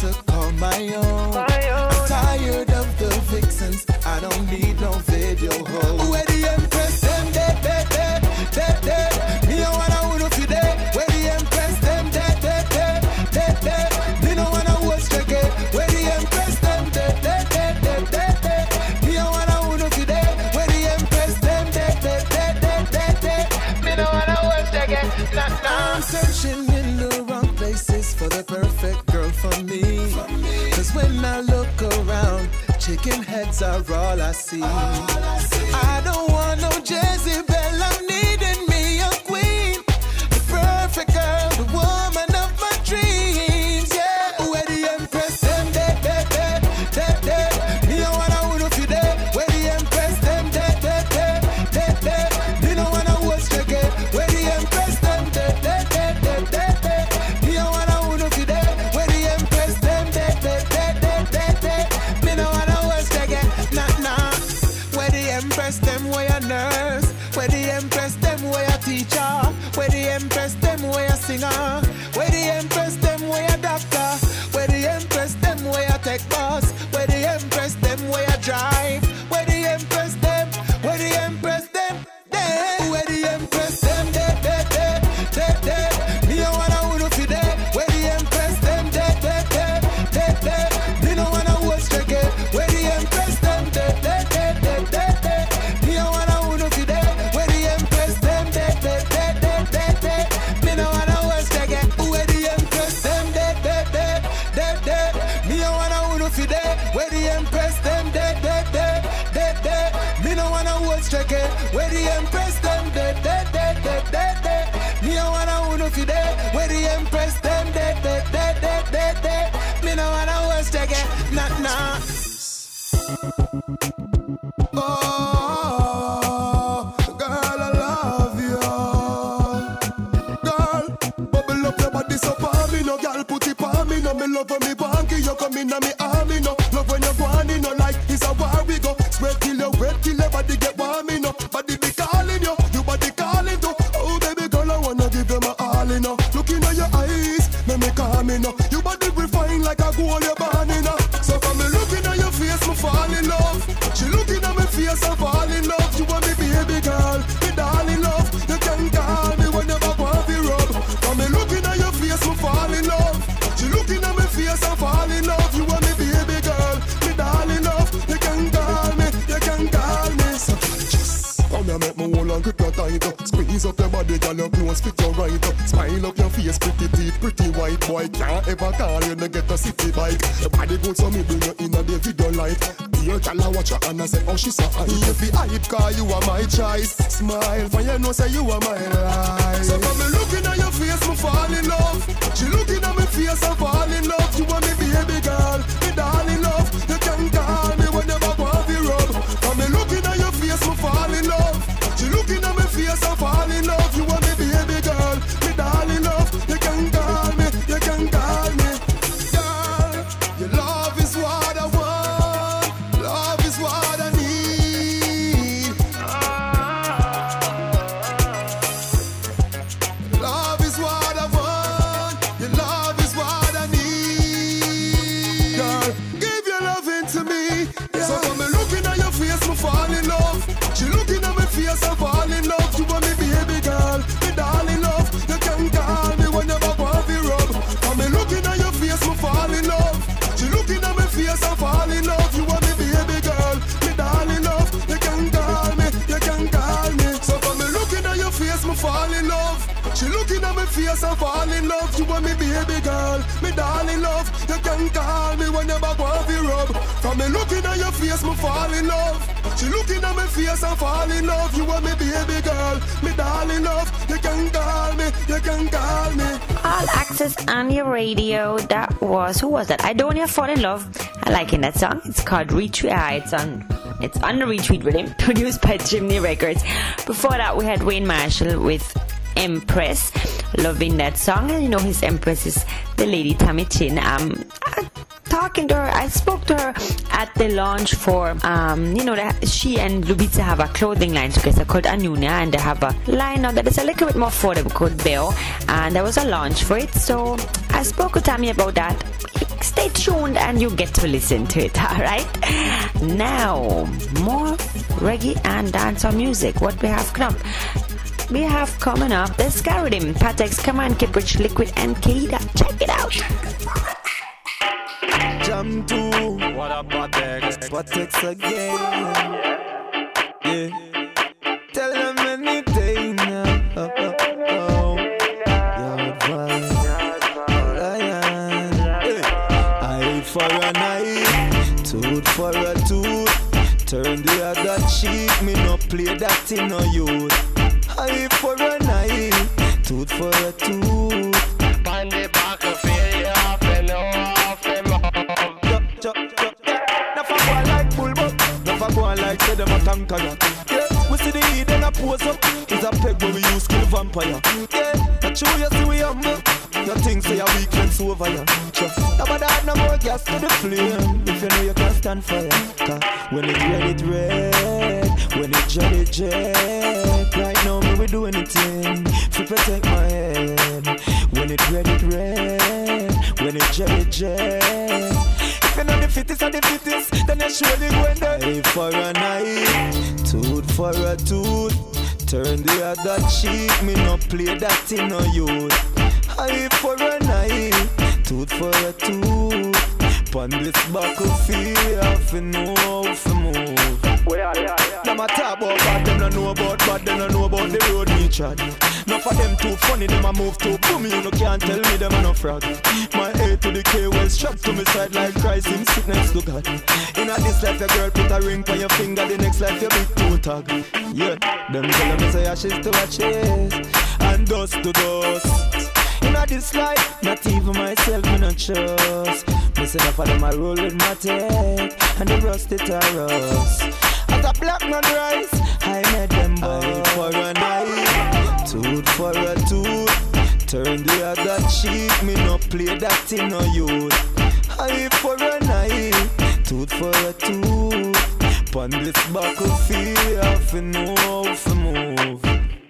when I look around, chicken heads are all I see. I don't want no Jezebel, I'm needing nah, nah. Oh, say, oh, she's so high. If you hype, cause you are my choice. Smile, for you know, say you are my life. So from me looking at your face, me fall in love. She looking at me face, I fall in love. Was who was that? I don't want fall in love. I like in that song. It's called Retweet. Ah, it's on. It's on the Retweet Rhythm, produced by Chimney Records. Before that, we had Wayne Marshall with Empress. Loving that song, and you know his Empress is the lady Tami Chynn. Um, I- talking to her, I spoke to her at the launch for um, you know, she and Lubitsa have a clothing line together called Anunia, and they have a line now that is a little bit more affordable called Bell, and there was a launch for it. So I spoke with Tami about that. Stay tuned, and you get to listen to it. All right. Now more reggae and dancehall music. What we have coming up? We have coming up the Scaridim, Patex, Command, Kiprich, Liquid, and Kida. Check it out. Jam to What up, Patex? Patex again. Yeah. Turn the other cheek, me no play that in no youth. Eye for an eye, tooth for a tooth. On the back of it, off and off and Never go on like bull buck. Never go on like say them a. Yeah, we see the heat then I pose up. It's a peg where we use kill vampire. Yeah, that's true. You see we humble. Your things say a weakness over ya. Sure. Nobody add no more gas to the flame. If you know you can stand fire. Cause when it red, it red. When it jet, it jet. Right now, me we do anything to protect my head. When it red, it red. When it jet, it jet. If you're not the fittest of the fittest, then you surely going down. Eye for eye, tooth for a tooth. Turn the other cheek, me no play that in no youth. Eye for an eye, tooth for a tooth. Pon this battlefield, I fi know to move. Now my talk about bad, them no know about bad, them no know about the road we trod. Now for them too funny, them a move too boomy, you no can't tell me them a no frog. My A to the K was strapped to me side like Christ in sickness to God. In a this life, your girl put a ring on your finger, the next life you big two tag. Yeah, them tell me say ashes to ashes and dust to dust. In a this life, not even myself, me no trust. Me say up for them, I roll with my tech and the rust it are rust black man rice. I met them boy eye for an eye, tooth for a tooth. Turn the other cheek, me no play that in no youth. Eye for an eye, tooth for a tooth. Pon this battlefield, I fi know how fi move.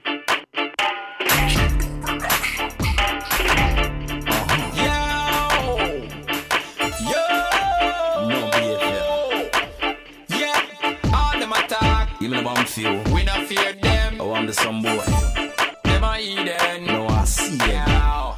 few. We not fear them. Oh, I want the some boy. Them I eat them. No, I see them. Yeah.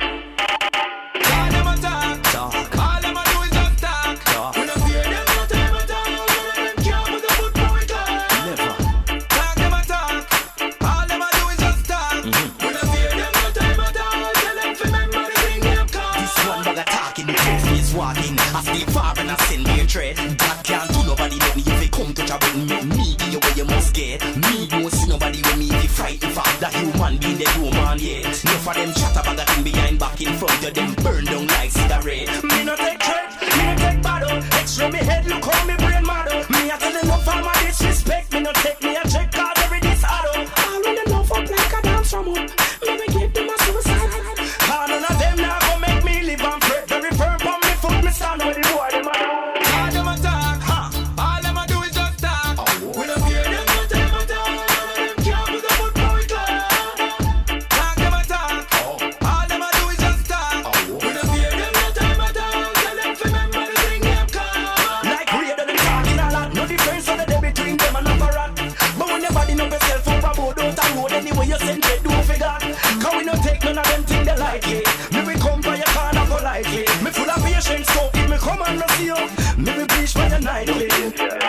back in front of them burn down like cigarette. Me no take threat, me no take battle. Extra me head, look how me Yeah.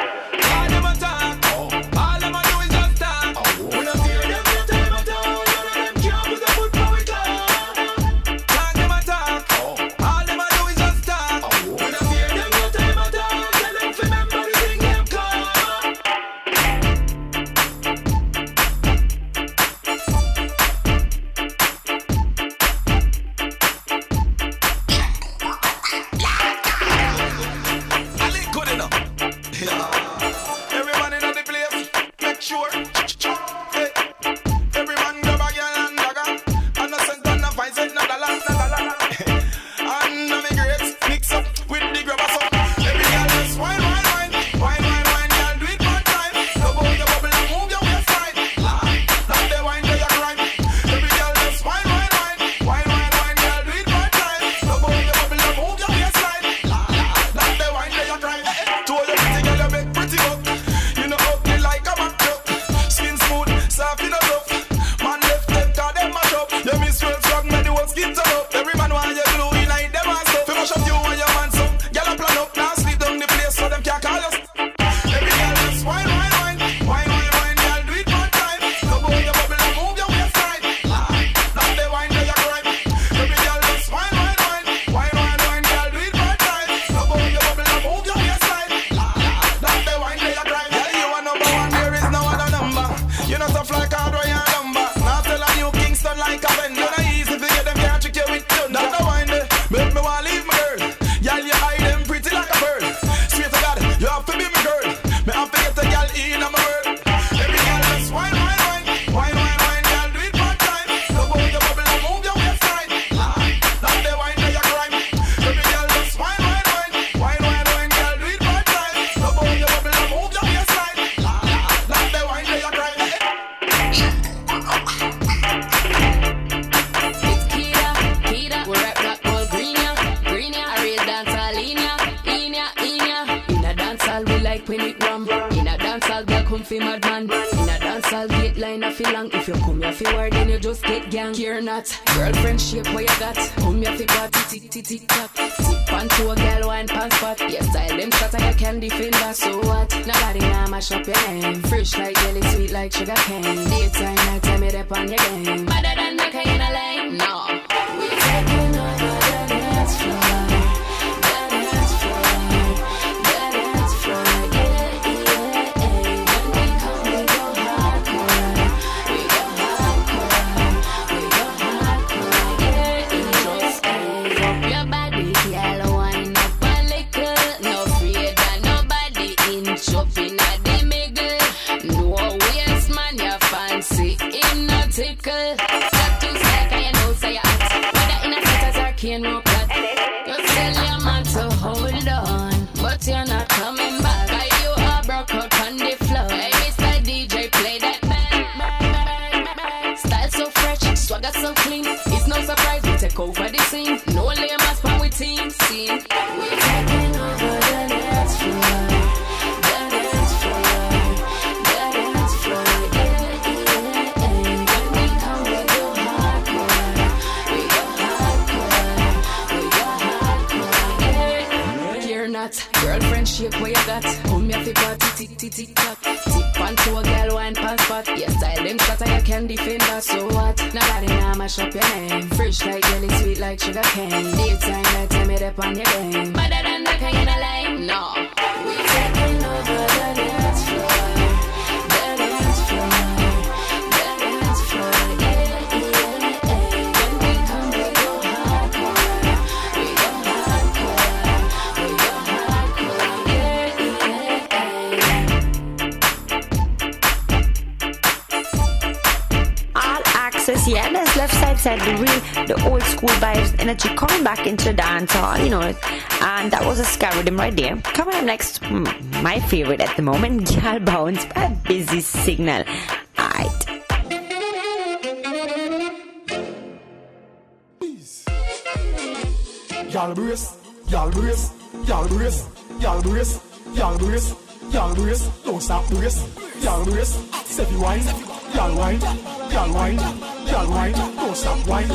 Girlfriend shake where you got. Come here fi party tick tick tick tock. Tip on to a girl wine past spot. Yeah, style them shot you can defend that. So what? Nobody now mash up your name. Fresh like jelly, sweet like sugar cane. Daytime, night time, it up on your game. Better than the kind of lime. No. We taking the real, the old school vibes, energy coming back into the dance hall, you know, and that was a rhythm right there. Coming up next, my favorite at the moment, Gal Bounce by Busy Signal. Alright. Y'all brace, y'all brace, y'all brace, y'all brace, y'all brace, y'all brace, don't stop brace, y'all brace, you wine, y'all wine, y'all wine, y'all wine, don't stop wine,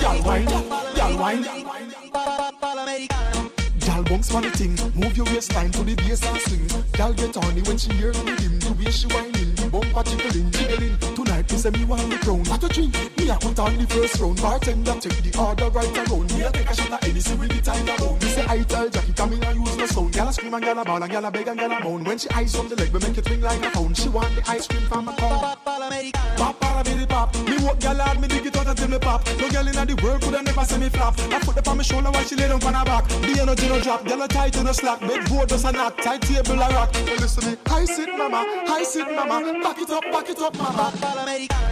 y'all wine, y'all wine. Y'all bounce for the thing, move your waistline to the bass and swing. Y'all get horny when she hear the rhythm, the way she whining, bumper jiggling, jiggling. Tonight me say me want the crown, what a drink. Me a put on the first round, bartender take the order right around. Me a take a shot of Hennessy with the time around. Me say I tell Jackie come in and use no sound. Gyal scream and gyal a bawl and gyal beg and gyal moan. When she eyes on the leg, we make it ring like a phone. She want the ice cream from a cone. Pop, para, bidi, pop. Me walk gyal hard, me dig it out until me pop. No gyal inna the world coulda never see me flop. I put it on my shoulder while she lay down on her back. The energy no drop, gyal a tight to no slack. Bed board does a knock, tight table a rock. Listen me, high sit mama, high sit mama. Back it up, back it up mama.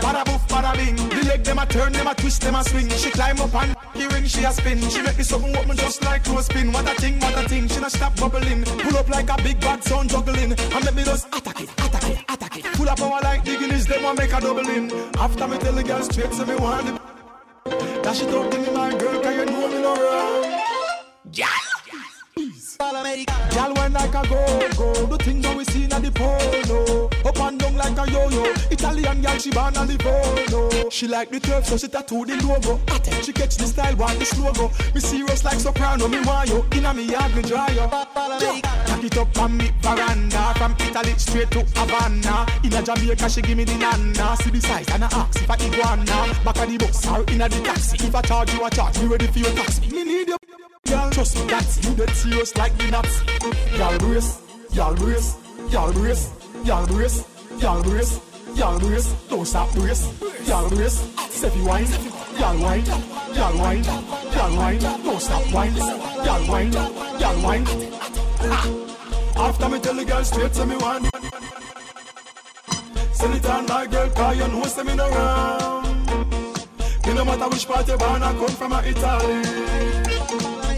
Bada boof, bada bing. The leg them a turn, them a twist, them a swing. She climb up and the ring she a spin. She make me something open just like clothespin. What a thing, what a thing. She not stop bubbling. Pull up like a big bad sound juggling. And let me just attack it, attack it, attack it. Full of power like Guinness, them a make a double in. After me tell the girl straight, so me want it. Dash it out to me, my girl, cause you know me no wrong. Yeah. Girl when like a go go, the thing that we seen in the polo. Up and down like a yo yo. Italian girl she born on Livorno. She like the turf, so she tattoo the logo. Attack, she catch the style, want the slow go. Me serious like soprano, me want you. Inna me yard, me dry you. Pack it up on me veranda, from Italy straight to Havana. Inna Jamaica, she give me the nana. See the size and I ask if I iguana. Back of the bus or inna the taxi. If I charge you, I charge. Me ready for your taxi. Me need your Y'all trust me, that's you dead serious like the Nazi. Y'all brace, y'all brace, y'all brace, y'all brace, y'all brace, y'all brace, don't stop brace, y'all brace, you wine, y'all wine, y'all wine, y'all wine, don't stop wine, y'all wine, y'all wine. Ah. After me tell the girl straight to me one. Send it on my girl, cause you know say me no wrong. Me no matter which part you born, I come from a Italy.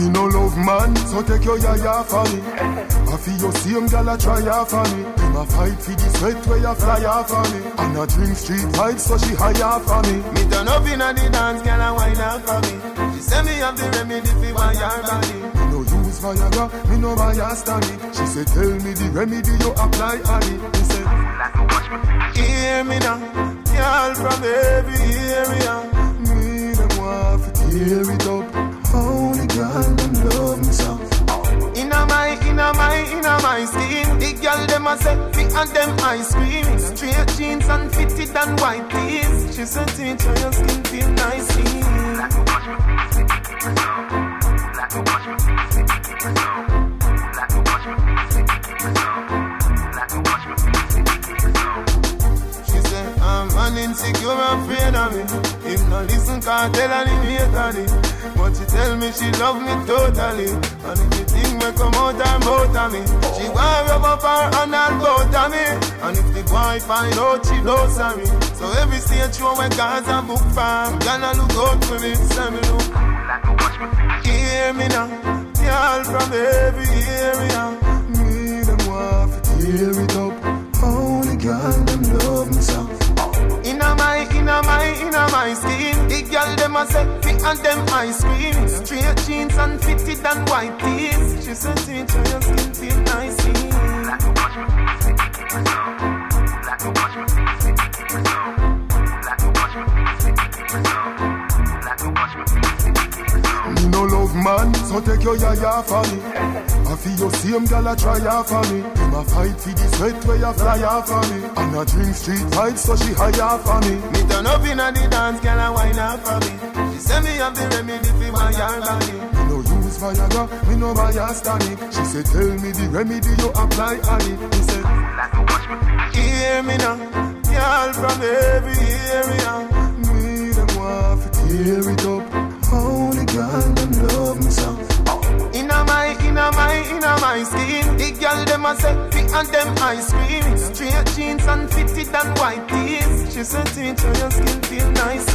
Me no love man, so take your yaya for me. I feel your same gal a try for me. Him a fight for the sweat where you fly off for me. And a drink street vibes so she high for me. Me turn up inna the dance, girl a wine up for me. She say me have the remedy fi why your body. Me no use Viagra, me no buy a stanny. She say tell me the remedy you apply on it. Me say Hear me now, girl from every area. me them want to tear it up. Only them love me so. Inna my, inna my, inna my skin. The girl them a say and them ice cream. Straight jeans and fitted and white tees. She said teach her your skin feel nice. Insecure afraid of me. If no listen, can't tell her the hate on it. But she tell me she love me totally. And if the thing may come out her mouth of me, she want rub up her and both of me. And if the boy find out she knows of me, so every stage show when God's a book farm, gonna look out for me, say me look. Hear me now, y'all from every area. Me them want to tear it up. Only girl them love me so. Inna my, inna my, skin. The girl them a say fit and them ice cream. Straight jeans and fitted and white tees. She said, teacher, your skin feel nice. Like wash me, like wash me, no love man, so take your yaya for me. I feel your same gal a try off for me. Him a fight for the sweat where you fly off for me. And a drink street vibes so she high for me. Me turn up inna the dance, girl a wine off for me. She say me have the remedy for my young body. Use Viagra, me no buy a stanic. She said tell me the remedy you apply on it. Me said Hear me now, girl from every area. me them want to tear it up. Only girl them love me so. Inna my, inna my, inna my skin. The girl them a say fit and them ice cream. Straight jeans and fitted and white tees. She said, teacher, your skin feel nice.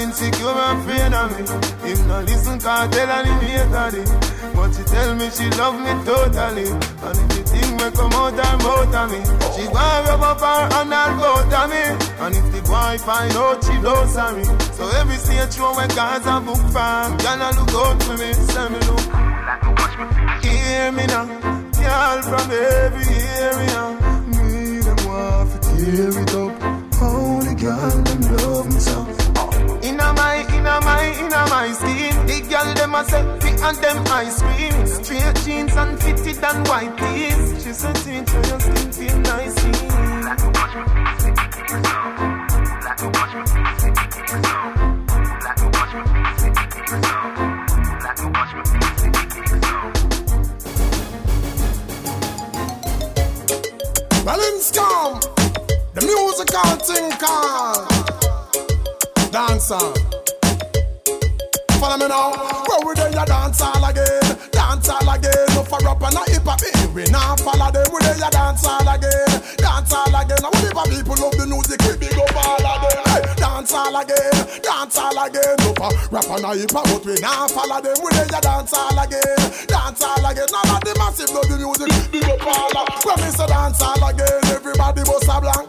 Insecure, afraid of me. If not listen, can't tell her him hate it. But she tell me she love me totally. And if the thing may come out her mouth of me, she gonna rub up her hand and both of me. And if the boy find out, she blows sorry. So every stage show when guys a book farm, gonna look out for me, send me look. Hear me now, girl from every area. Me them want to tear it up. Only girl them love me so. Inna my, inna my, skin. The girl them a say fit and them ice cream. Straight jeans and fitted and white tees. She said, teacher, your skin feel nice. Balance come. The musical thing called Dancer. Follow me now. Where we there, ya dance all again. Dance all again. No for up and a hip hop. We now follow them. We there, ya dance all again. Dance all again. Now, whatever people love the music, we big up all. Hey, dance all again. Dance all again. No for rap and a hip hop. But we now follow them. We ya dance all again. Dance all again. Now, that the massive love the music. Big up all When me say dance all again. Everybody bust a blank.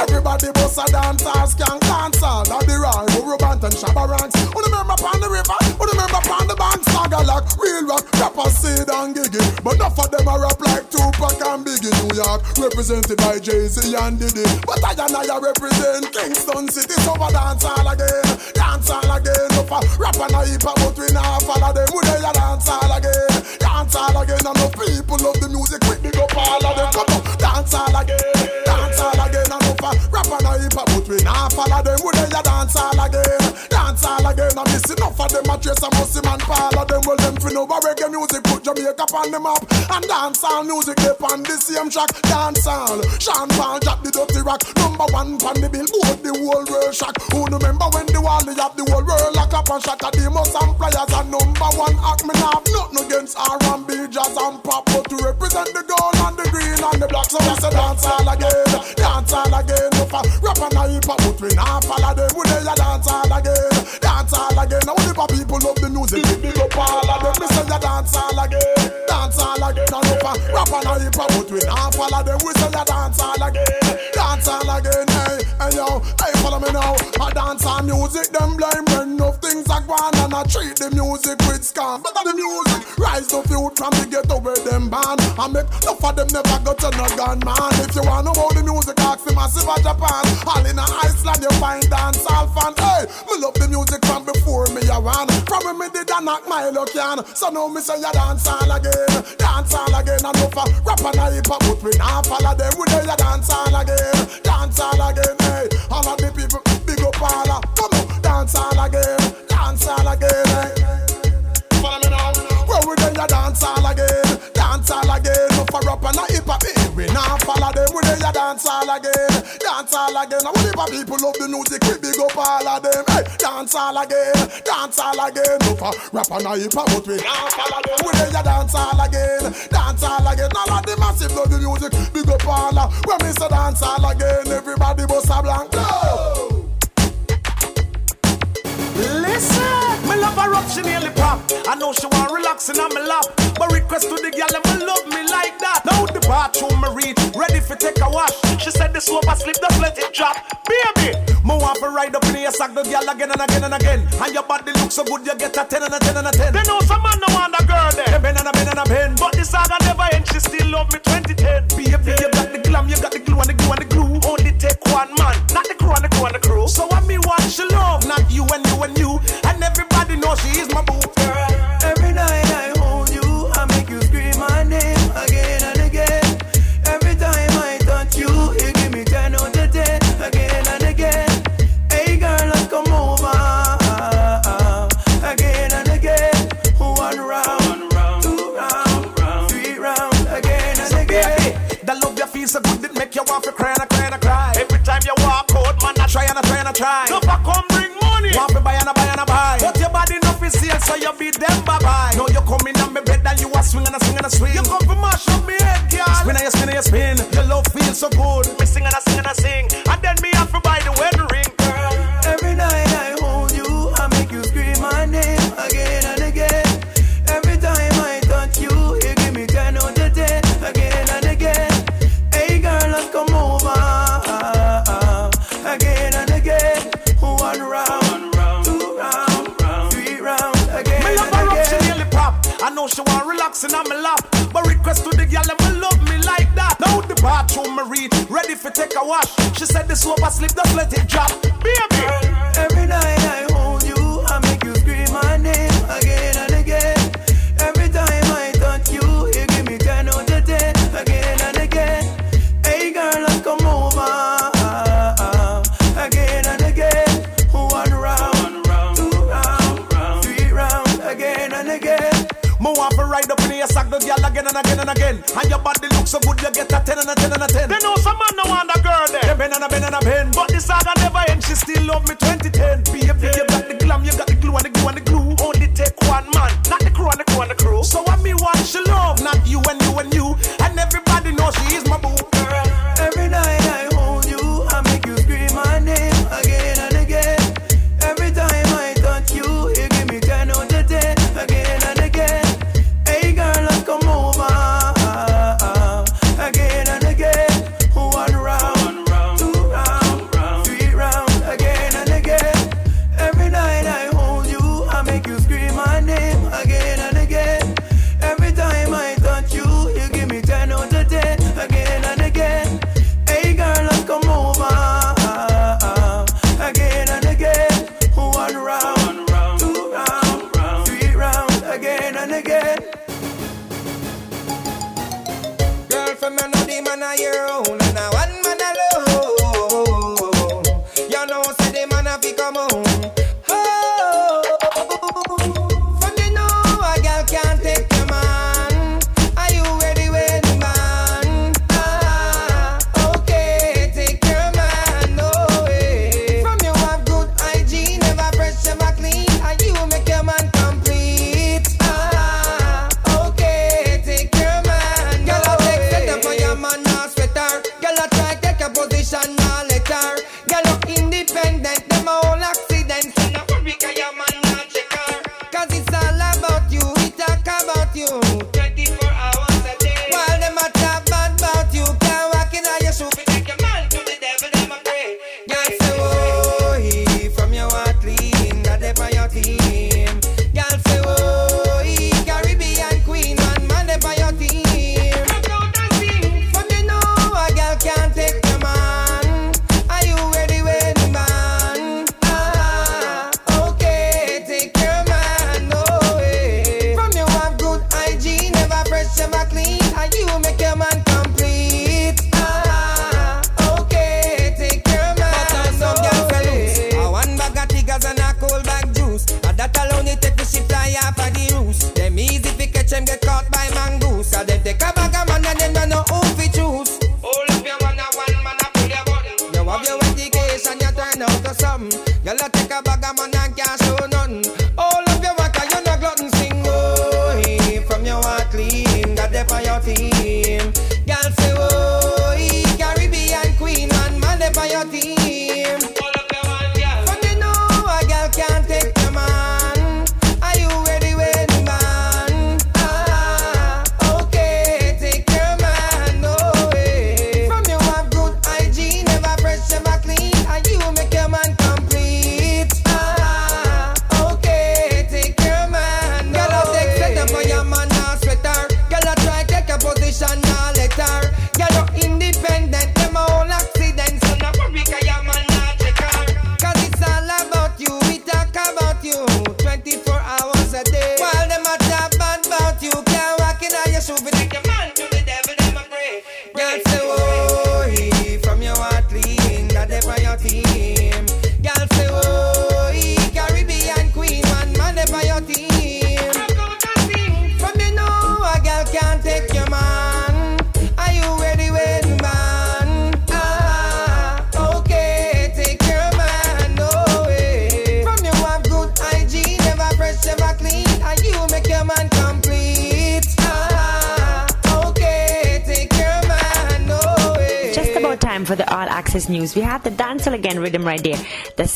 Everybody bust a dance all skank. Dance all. Now the rhyme. Urubant and Shabba ranks. Who remember upon the river? Who remember upon the bank? Saga like real rock. Rapper Sid and Giggy. But enough of them are rap like Tupac and Biggie. New York. Represented by Jay-Z and Diddy. But I and I represent Kingston City. So I dance all again. Dance all again. No for rap and a hip. But we now follow them. Who they dance all again. Dance all again. And no people love the music. Quick big up all of them. Come on. Dance all again. Dance all again. And no for rap and a hip. But we now follow them. Who they dance all again. Dance all again. And miss enough of them. A trace a musty man. All of them. Well them fi know about reggae music. Put Jamaica on the map. And dance all music. They on the same track. Dance all. Sean Paul Jack the dirty rock. Number one on the billboard. The whole world shock. Who remember when the wall they have the whole world lock up and shot at the most and players and number one act me have nothing against R&B, jazz and pop, but to represent the gold and the green and the black. So I say dance all again, dance all again. No for rap and hip hop, but we now follow them. We they dance all again, dance all again. Now the people love the music, big up all of them. Me say ya dance all again, dance all again. And no for rap and a hip hop, but we now follow them. We say ya dance all again, dance all again. Hey, yo, hey follow me now. I dance on music, them blind when enough things are gone and I treat the music with scam. But the music rise the youth from the ghetto where them ban. I make enough of them never go to no gun man. If you want to know the music, ask the massive of Japan. All in a Iceland, you find dance all fan. Hey, me love the music from before me a ran. From when me did a knock my luck can. So now me say ya dance all again, dance all again. And no for rap and a hip hop, but we now follow them. We do ya dance all again, dance all again. Eh. Hey, all of the people big up all of. Come on, dance all again, dance all again. Hey. Follow me now. Where we then ya dance all again, dance all again. No for rap and eh, we now follow them. We then ya dance all again, dance all again. And whatever people love the music, we big up all of them. Hey, dance all again, dance all again. No for rap and hip hop, but we now follow them. We then ya dance all again, dance all again. All of the massive love the music, big up all of. When me say dance all again, everybody bust a blank. Go. Listen, my love her up, she nearly pop. I know she want relaxing on my lap, but request to the girl, ever love me like that. Now the bathroom, me reach, ready for take a wash. She said the slow but slip, just let it drop, baby. Mo want to ride up in your sack, the girl again and again and again. And your body looks so good, you get a ten and a ten and a ten. They know some man no want a girl there. They bend and a bend and a bend, but the saga never ends. She still love me 2010. Baby, you got the glam, you got the glue and the glue and the glue make one man, not the crew and the crew and the crew. So I me mean, what she love, not you and you and you. And everybody knows she is my boo. so you beat them bye bye. No, you come in on me bed and you are swinging and swinging and a swing. You come from mash up me head, girl. Spin and you spin and you spin. Your love feels so good. Me sing and I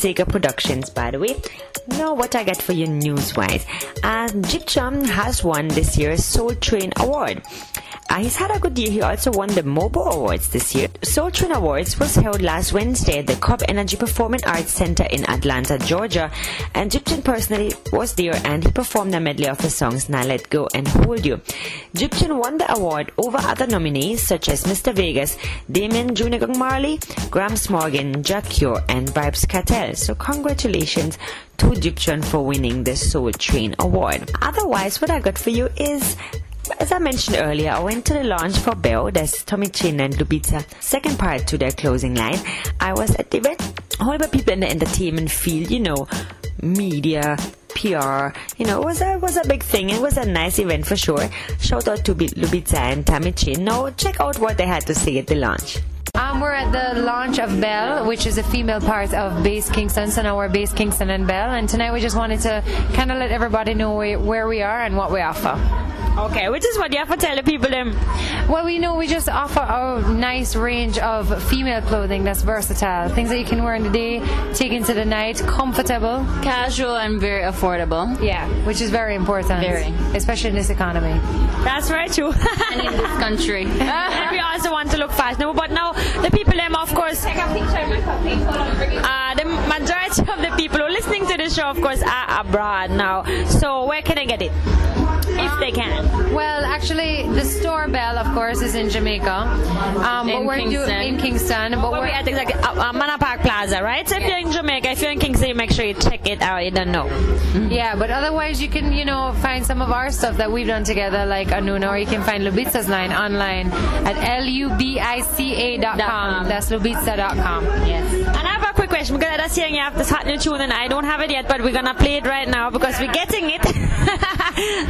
Sega Productions, by the way. Now, what I got for you news-wise. Uh, Gyptian has won this year's Soul Train Award. Uh, he's had a good year. He also won the Mobo Awards this year. Soul Train Awards was held last Wednesday at the Cobb Energy Performing Arts Center in Atlanta, Georgia. And personally was there and he performed a medley of his songs Now Let Go and Hold You. Gyptian won the award over other nominees such as Mr. Vegas, Damian Junior Marley, Gramps Morgan, Jah Cure, and Vybz Kartel. So congratulations to Gyptian for winning the Soul Train Award. Otherwise, what I got for you is as I mentioned earlier, I went to the launch for Belle, that's Tami Chynn and Lubica, second part to their closing line. I was at the event, of people in the entertainment field, you know, media, PR, you know, it was a, was a big thing. It was a nice event for sure. Shout out to Lubica and Tami Chynn. Now check out what they had to say at the launch. Um, we're at the launch of Belle, which is a female part of Base Kingston. So now we're Base Kingston and Belle. And tonight we just wanted to kind of let everybody know where, where we are and what we offer. Okay, which is what you have to tell the people them. Well, we know we just offer a nice range of female clothing that's versatile. Things that you can wear in the day, take into the night, comfortable, casual, and very affordable. Yeah, which is very important. Very. Especially in this economy. That's very true. and in this country. and we also want to look fashionable. But now, the people them, of course. Take a picture of my cupcake. Hold on, bring it. Uh, the majority of the people who are listening to the show, of course, are abroad now. So where can I get it? If they can. Well, actually, the store Belle, of course, is in Jamaica. Um, In but we're Kingston. Do, in Kingston. But we're we at exactly uh, uh, Park Plaza, right? So if you're in Jamaica, if you're in Kingston, make sure you check it out. You don't know. Yeah, but otherwise you can, you know, find some of our stuff that we've done together, like Anuna, or you can find Lubica's line online at L-U-B-I-C-A.com. That's Lubica.com. Yes. And I have a quick question because I'm hearing you have this hot new tune and I don't have it yet, but we're gonna play it right now because we're getting it.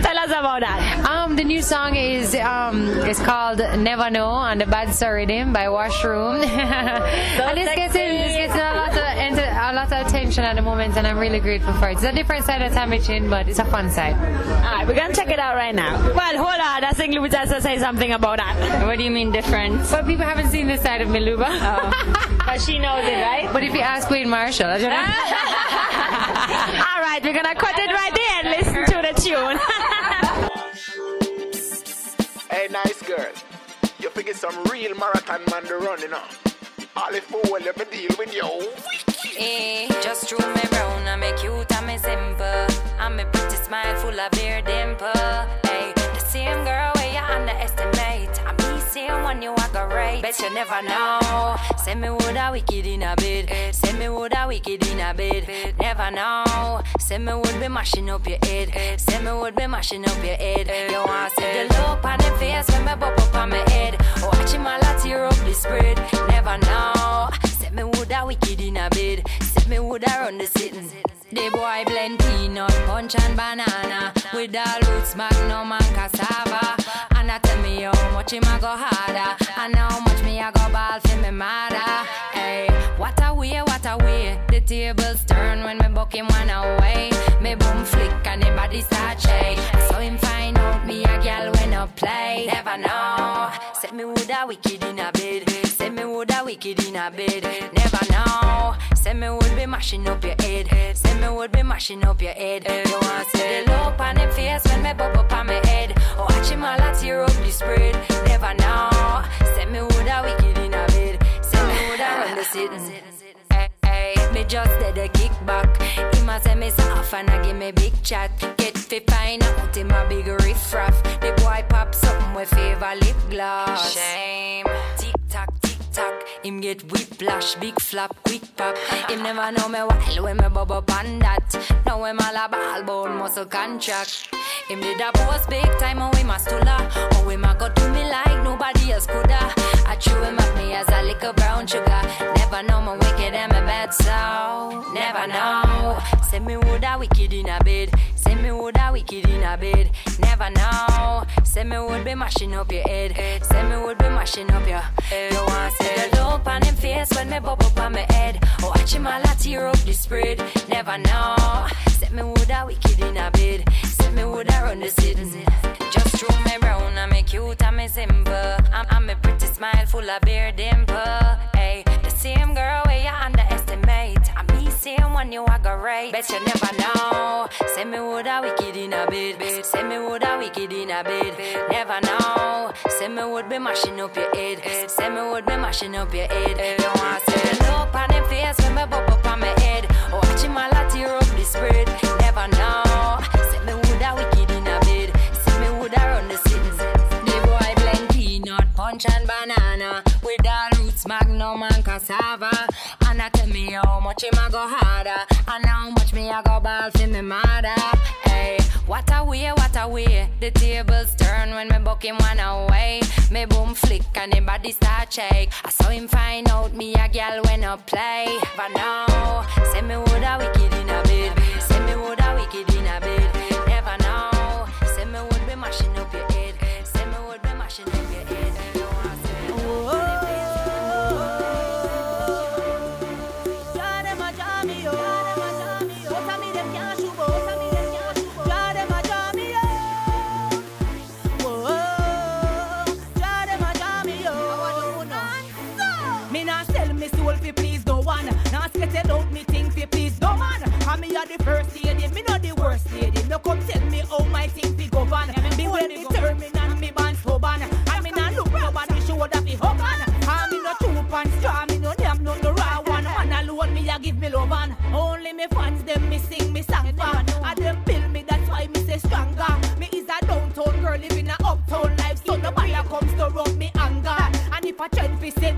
Tell us about that. Um, the new song is um, is called Never Know on the Bad Sir Rhythm by Washroom. and it's getting, it's getting a lot of enter- a lot of attention at the moment, and I'm really grateful for it. It's a different side of Tami Chynn, but it's a fun side. Alright, we're gonna check it out right now. Well, hold on. I think Louis has to say something about that. What do you mean different? But people haven't seen this side of me, Luba. but she knows it, right? But if you ask Wayne Marshall, I don't know. All right, we're gonna cut it right there and listen to the tune. Hey, nice girl. You figure some real marathon man to run, you know. All if fool will ever deal with you. Eh, just throw me round, I'm a cute, I'm a simple. I'm a pretty smile full of beer dimple. Hey, the same girl where you underestimate. I'm the same one you walk right. Bet you never know. Say me woulda wicked in a bed. Say me woulda wicked in a bed. Never know. Say me would be mashing up your head. Say me would be mashing up your head. You want to see the look on them face when me pop up on my head. Watch him all a tear up the spread. Never know. Say me woulda wicked in a bed. Me woulda run the sitting. The boy blend peanut, punch and banana with the roots, magnum and cassava. And I tell me how much him a go harder, and how much me a go ball for me mother. Hey, what a way, what a way. The tables turn when me buck him one away. Me boom flick and the body start shake. So him find out me a gal when I play. Never know. Say me woulda wicked in a bed. Say me woulda wicked in a bed. Never know. Say me would be mashing up your head. Say me would be mashing up your head. You want see the look on them face when me bop up on my head. Oh, watch him all a tear up the spread. Never know. Say me woulda wicked in a bed. Say me woulda run the sitting. Me just did a kickback. Him a say me soft and a give me big chat. Get fi find out him a big riff raff. The boy pop something with favor lip gloss. Shame. Tock. Him get whiplash, big flap, quick pop. Him never know me while when me bub up that. Now him all a ball bone muscle contract. Him did a post big time and we must to la. Oh, him a go do me like nobody else coulda. I chew him up me as I lick a brown sugar. Never know my wicked and my bad so. Never know. Say me woulda wicked in a bed. Say me woulda wicked in a bed. Never know. Say me would be mashing up your head. Say me would be mashing up your head. You want to see the look on him face when me bub up on my head. Oh, watch him all tear up the spread. Never know. Say me woulda wicked in a bed. Tell me would I run the city? Just throw me round, I'm a cute, I'm a simple. I'm, I'm a pretty smile full of beer dimple. Hey, the same girl where you underestimate. I'm be same one you are great. Bet you never know. Say me would I wicked in a bed. bed. Say me would I wicked in a bed. Never know. Say me would be mashing up your head. head. Say me would be mashing up your head. head. You want to see me look on them face when me bop up on my head. Watching my latte rub the spread. Never know. cansava. And I tell me how much him I go harder, and how much me I go ball for me mother. Hey, what a way, what a way. The tables turn when me buck him one away. Me boom flick and the body start shake. I saw him find out me a gal when I play, but now say me would a wicked in a bed, say me would a wicked in a bed. Never know, say me would be mashing up your head, say me would be mashing up your head. You want to Me not sell me soul fi please no one. Not settle out me thing fi please no man. And me are the first lady, me not the worst lady. No come tell me how my thing fi go on. Yeah, me well determined and me man stubborn. And me not look nobody shoulder fi hug on. And me no two pants straw, me no damn no no raw one. Man alone me a give me love on. Only me fans them me sing me song for. And them feel me that's why me say stronger. Me is a downtown girl living a uptown life, so nobody comes to rub me anger. And if I try fi say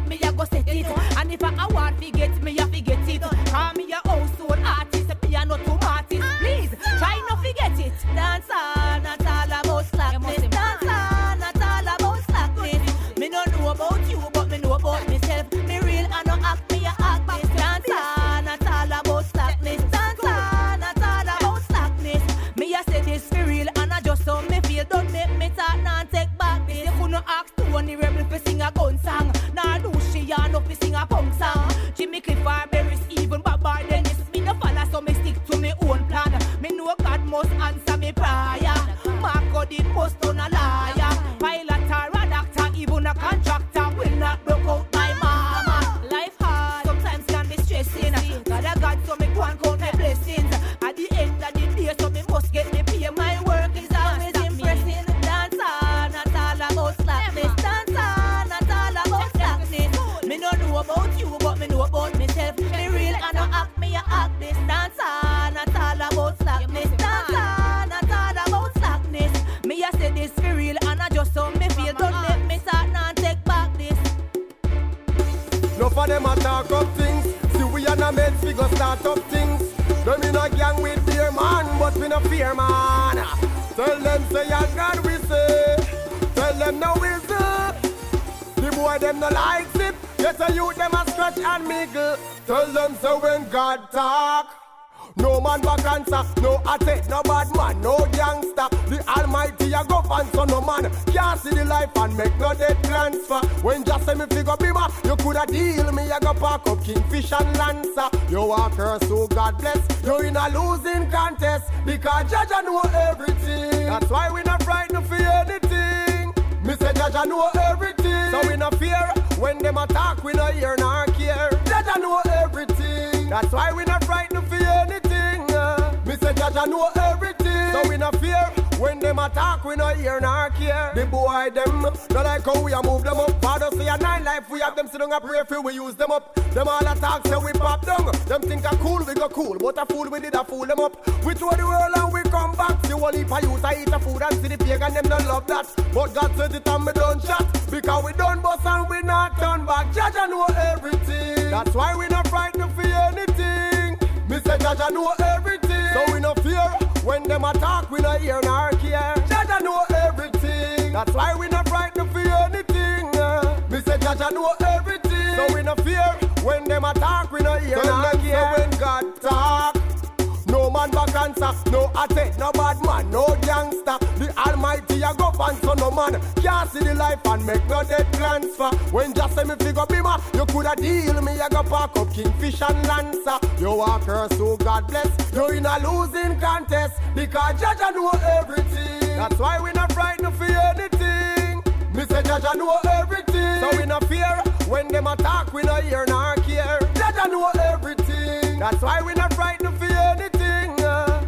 no fear. When them attack, we no hear nor care. Jaja know everything. That's why we not frightened for anything.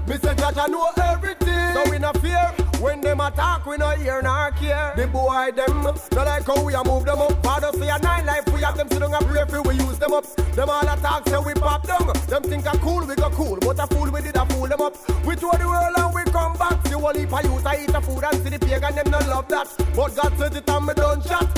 Me say Jaja know everything. So we no fear. When them attack, we no hear nor care. The boy them, no like how we a move them up. Father say a nine life, we have them sitting up and for we use them up. Them all attack, say we pop them. Them think a cool, we go cool. But a fool, we did a fool them up. We throw the world and we come back. See whole heap of youth, I eat the food and see the pagan, them no love that. But God said it and me done shot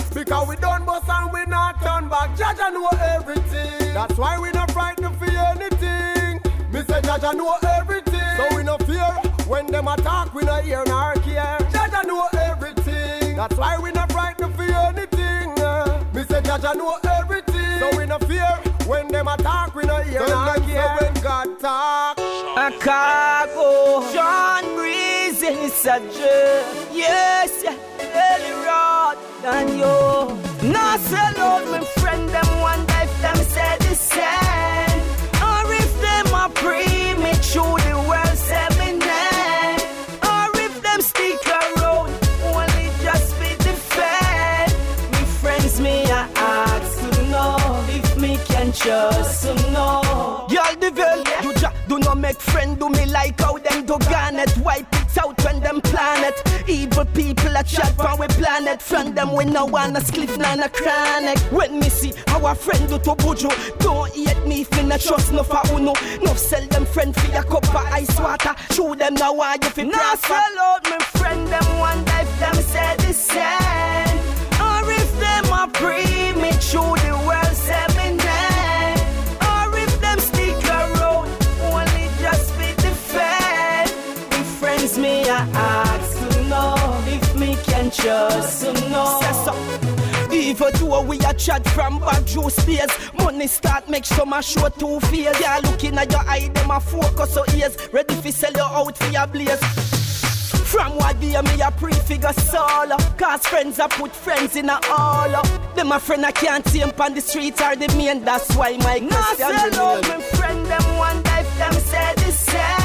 and we not turn back. Jaja know everything. That's why we not frightened for anything. Me say Jaja know everything. So we no fear. When them attack, we no hear nor care. Jaja know everything. That's why we not frightened for anything. Me say Jaja know everything. So we no fear. When them attack, we no hear nor care. say When God talk, A cargo, John Breeze and it's a joke. Yes, yeah, really rod than you. Now sell out my friend, them one day them say the same. Or if them are premature, the world say me name. Or if them stick around, only just be the. Me friends, me I ask to know if me can trust to know. Y'all devil, you ja, do not make friend do me like how them do garnet. Wipe it out when them planet. Evil people a chat from we planet. From them we no wanna spliff none a chronic. When me see our friend do to buju, don't hate me if me not trust no for uno. No sell them friend for a cup of ice water. Show them now why you fi Now sell out me friend them one if them say the same. Or if them are premature, the world say me can trust to know. Say so. Even though we a chat from back juice days Money start make some a show two fears Yeah, looking at your eye, them a focus so ears. Ready fi sell you out for your blaze. From what day me a prefigure solo. Cause friends I put friends in a all up Them a friend I can't see 'em on the streets are the main. That's why my question sell out me friend them one if them say the same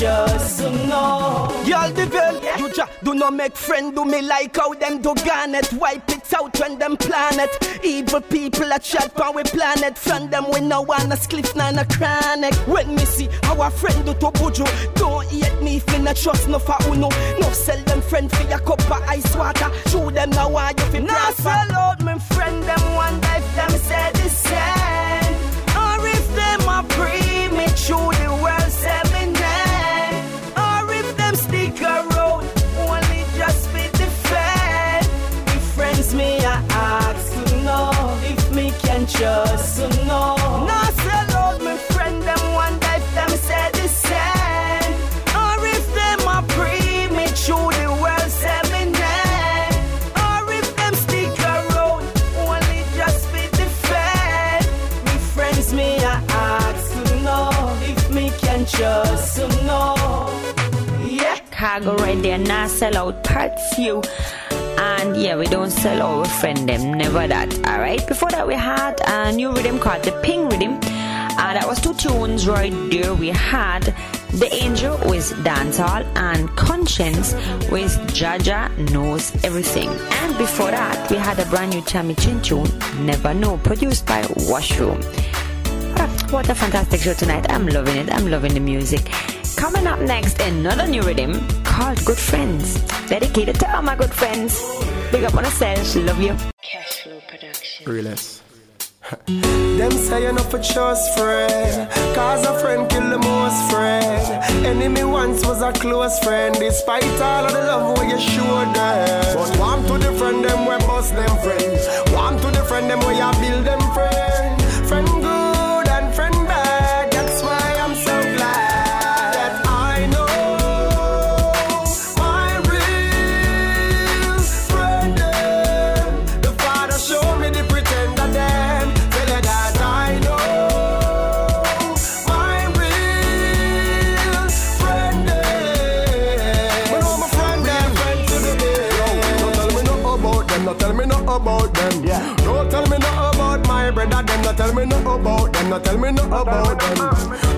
me can to know Y'all devil, you ja, do not make friend do me like how them do garnet. Wipe it out when them planet Evil people a chat on we planet. From them we no wanna spliff none a chronic. When me see our friend do to buju Don't hate me if me not trust no for uno. No sell them friend for a cup of ice water. Show them now why you fi Now sell out me friend them one day them say the same. Or if them are premature the world me can trust to know. Now sell out me friend them one day if them say the same. Or if them are premature the world say me name Or if them stick around only just be the fed Me friends me I ask to know if me can trust to know. Yeah. Cargo right there, now sell out part few. And yeah, we don't sell our friend them, never that. Alright, before that, we had a new rhythm called the Ping Rhythm. And that was two tunes right there. We had D'Angel with Dancehall and Konshens with Jaja Knows Everything. And before that, we had a brand new Tami Chynn tune, Never Know, produced by Washroom. What a fantastic show tonight. I'm loving it. I'm loving the music. Coming up next, another new rhythm called Good Friends. Dedicated to all my good friends. Big up on yourselves. Love you. Realest. Them say you're not for trust friend Cause a friend kill the most friend Enemy once was a close friend Despite all of the love where you showed them But warm to the friend them we bust them friends Warm to the friend them where you build them friend me nothing about them. No tell me nothing about them.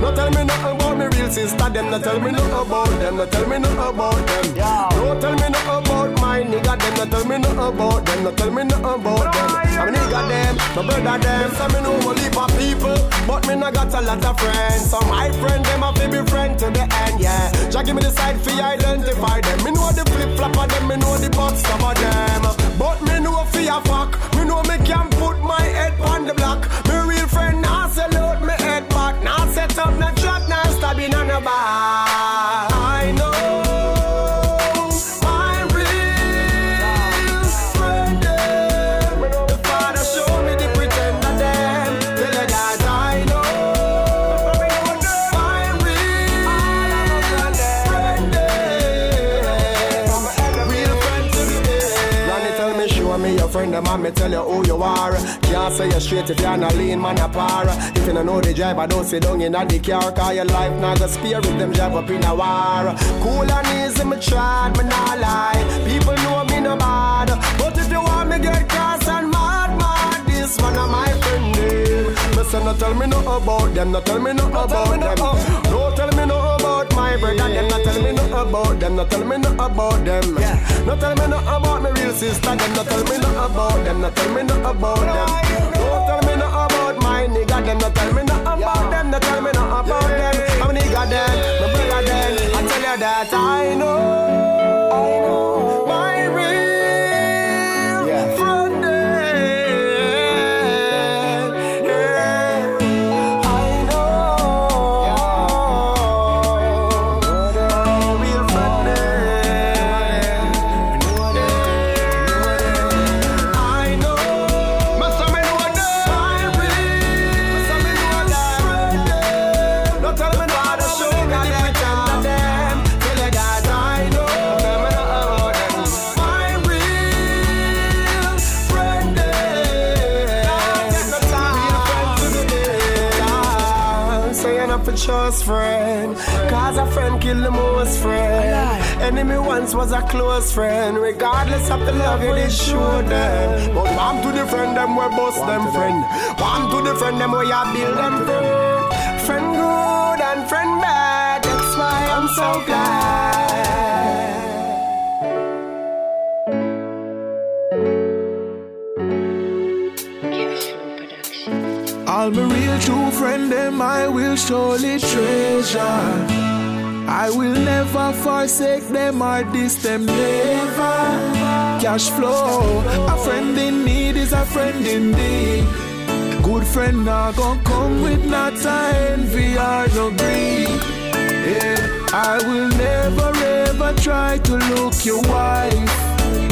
No tell me nothing about me real sister. Them no tell me nothing about them. No tell me nothing about them. No tell me nothing about my nigga. Them no tell me nothing about them. No tell me nothing about them. I'm nigga them, my brother them. So me a heap of people, but me not got a lot of friends. So my friend them a be friend to the end. Yeah, Jah give me the side fi identify them. Me know the flip flop of them. Me know the box of them. But me know fi a fuck. Me know me can put my head on the block. Me tell you who you are. Can't say you straight if you're not lean, man, a par. If you don't know the driver, don't sit down in the car, cause your life not go spare if them drive up in a war. Cool and easy, me tried, me not lie. People know me no bad. But if you want me get cross and mad, mad, this one of my friend them. Me say no tell me no about them, no tell me no about them. No tell me my brother, them no tell me no about them, no tell me no about them. No tell me no about my real sister, them no tell me no about them, no tell me no about them. No tell me no about my nigga, them no tell me no about them, no tell me no about them. I'm a nigga them, my brother them. I tell you that I know, I know once was a close friend. Regardless of the love you did show them. But one to the friend them we bust them friend. One to the friend them we ya build them friend. Friend good and friend bad. That's why I'm so glad. All my real true friend them I will surely treasure. I will never forsake them or diss them never. Cash flow, a friend in need is a friend indeed. Good friend not gonna come with not envy or no greed. Yeah, I will never ever try to look your wife.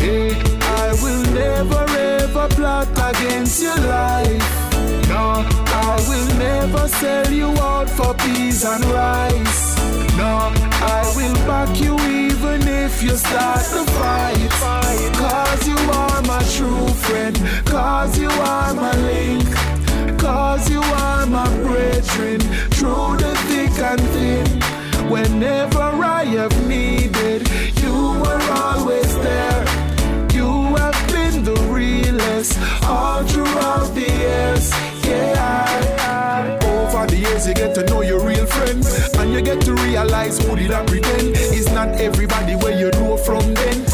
Yeah, I will never ever plot against your life. No, I will never sell you out for peas and rice. I will back you even if you start to fight. Cause you are my true friend. Cause you are my link. Cause you are my brethren. Through the thick and thin. Whenever I have needed, you were always there. You have been the realest all throughout the years. Yeah. Over the years, you get to know your real friends, and you get to realize who did I pretend. It's not everybody where you know from then.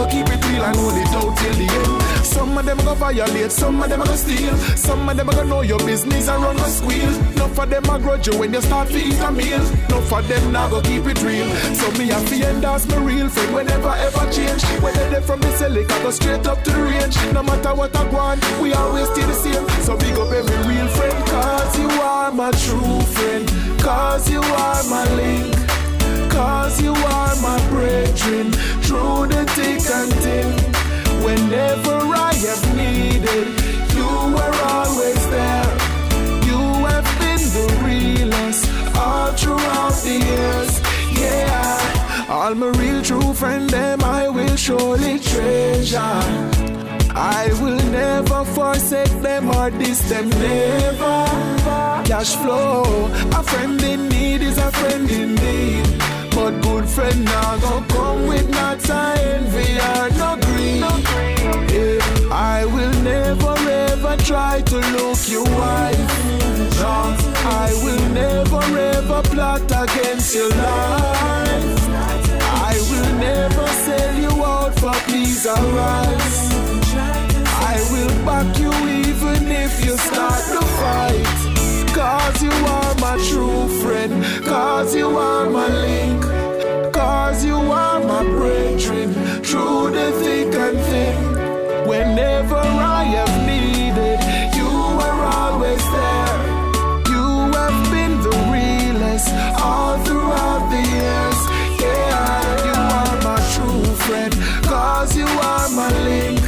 Go keep it real and hold it out till the end. Some of them go violate, some of them go steal, some of them go know your business and run a squeal. Enough of them a grudge you when you start to eat a meal. Enough of them now go keep it real. So me a fi endorse my real friend whenever ever change. Whether they from the Selic, I go straight up to the range. No matter what I want, we always stay the same. So big up every real friend, cause you are my true friend. Cause you are my link. Cause you are my brethren. Through the thick and thin. Whenever I have needed, you were always there. You have been the realest all throughout the years. Yeah, all my real true friend, them I will surely treasure. I will never forsake them or diss them, never. Cash flow, a friend in need is a friend indeed. But good friend now gon' come with not envy or no greed. Yeah, I will never ever try to look you wife. No, I will never ever plot against your life. I will never sell you out for peace or rice. I will back you even if you start to fight. Cause you are my true friend. Cause you are my link. Cause you are my brethren. Through the thick and thin. Whenever I have needed, you were always there. You have been the realest all throughout the years. Yeah, you are my true friend. Cause you are my link.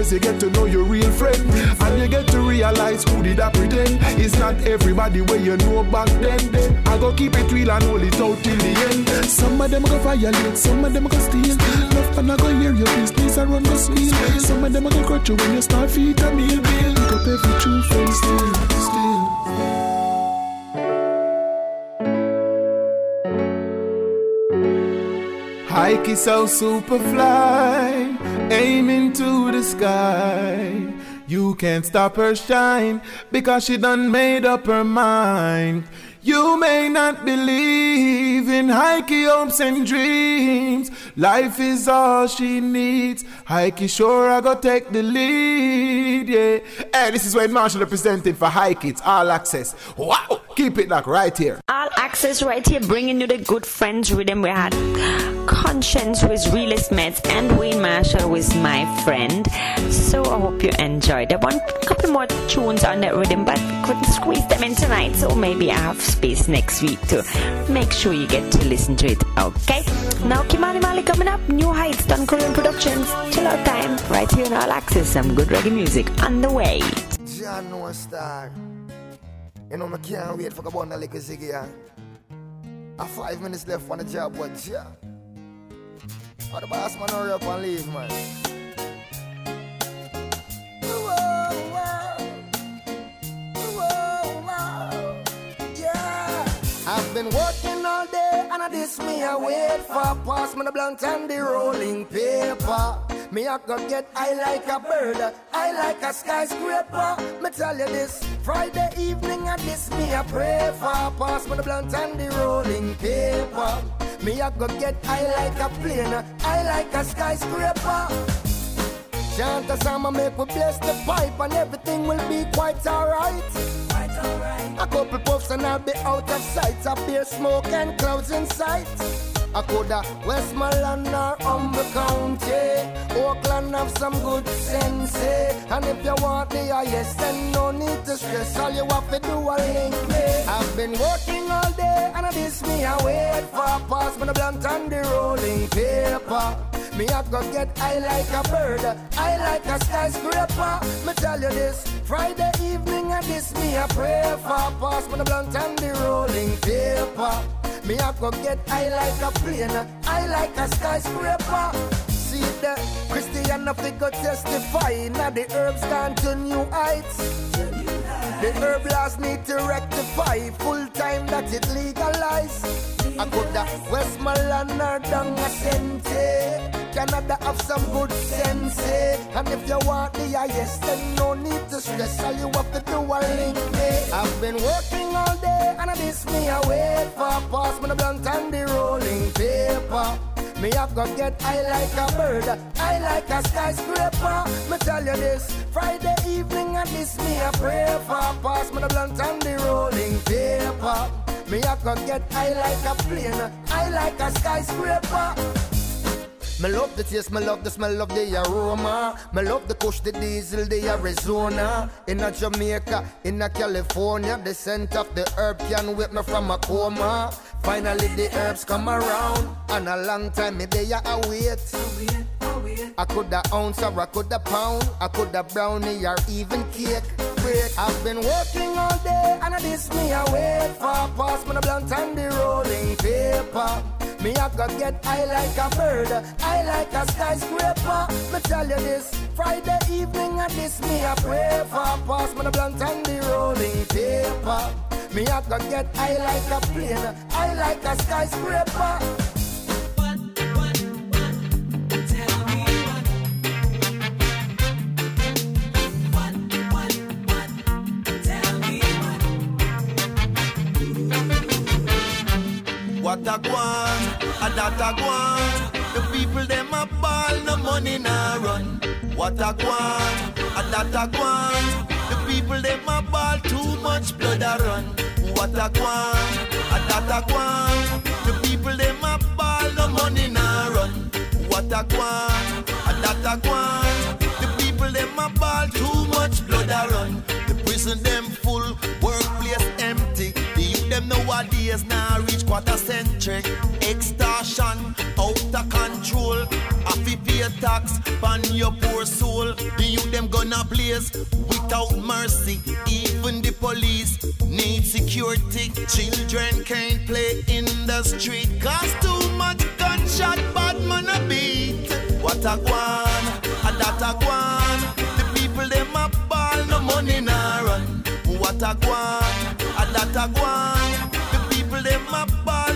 Years, you get to know your real friend, and you get to realize who did I pretend. It's not everybody where you know back then. I go keep it real and hold it out till the end. Some of them go violate, some of them go steal. Love and I go hear your business and run go squeal. Some of them go cut you when you start feet a meal. Pick up every true friend still, still. Hike so super fly, aiming to the sky. You can't stop her shine because she done made up her mind. You may not believe in Heike hopes and dreams. Life is all she needs. Heike sure I go take the lead, yeah. Hey, this is Wayne Marshall representing for Heike. It's all access. Wow, keep it like right here. All access right here, bringing you the good friends rhythm. We had Konshens with Realist Meds and Wayne Marshall with My Friend. So I hope you enjoyed. I want a couple more tunes on that rhythm, but couldn't squeeze them in tonight. So maybe I have space next week to make sure you get to listen to it. Okay. Now Ky-Mani Marley coming up. New Heights, Don Corleon Productions. Chill out time right here in All Access. Some good reggae music on the way. John no star. You know, I can't wait for the bundle like a ziggy. I five minutes left on the job, but yeah. Oh, the boss man hurry up and leave, man. I've been working all day and I this me I wait for pass me the blunt and the rolling paper. Me I go get I like a bird, I like a skyscraper. Me tell you this, Friday evening and this me I pray for pass me the blunt and the rolling paper. Me I go get I like a plane, I like a skyscraper. Chant a song and make we bless the pipe and everything will be quite alright. Quite alright. A couple puffs and I'll be out of sight. A beer smoke and clouds in sight. I coulda Westmoreland or Humber County. Oakland have some good sense. eh? And if you want the highest, then no need to stress. All you have to do a link me. I've been working all day and I miss me. I wait for a pass me I blunt on the rolling paper. Me I go get I like a bird, I like a skyscraper. Me tell you this, Friday evening and this me I pray for. Pass me the blunt and the rolling paper. Me I go get I like a plane, I like a skyscraper. See the Christian of the go testify. Now the herbs gone to new heights. The herb laws need to rectify. Full time that it legalize. I coulda Westmoreland or down a Sente. Canada have some good sense. eh? And if you want the highest, then no need to stress. All you have to do a link me. I've been working all day and I miss me. I wait for pass me the blunt and the rolling paper. Me I go get I like a bird, I like a skyscraper. Me tell you this, Friday evening and this me a pray for. Pass me the blunt and the rolling paper. Me I go get I like a plane, I like a skyscraper. Me love the taste, me love the smell of the aroma. Me love the kush, the diesel, the Arizona. In a Jamaica, in a California, the scent of the herb can wake me from a coma. Finally the herbs come around, and a long time me they a wait. I coulda ounce or I coulda pound, I coulda brownie or even cake. Break. I've been working all day and I this me I wait for pass me the blunt and the rolling paper. Me I got get high like a bird, high like a skyscraper. Me tell you this, Friday evening I this me I pray for. Pass me the blunt and the rolling paper. Me I got get high like a plane, high like a skyscraper. What a guan, a that a guan. The people them a ball, no money na run. What a guan, a that a guan. The people them a ball, too much blood a run. What a guan, a that a guan. The people them a ball, no money na run. What a guan, a that a guan. The people them a ball, too much blood a run. The prison them full, workplace empty. The youth them nowadays now reach quarter century. Extortion out of control. Happy pay tax on your poor soul. The youth them gonna blaze without mercy. Even the police need security. Children can't play in the street. Cause too much gunshot, bad man a beat. What a guan, a that a guan. The people them a ball, no money na run. What a guan, a that a guan. The people them a ball,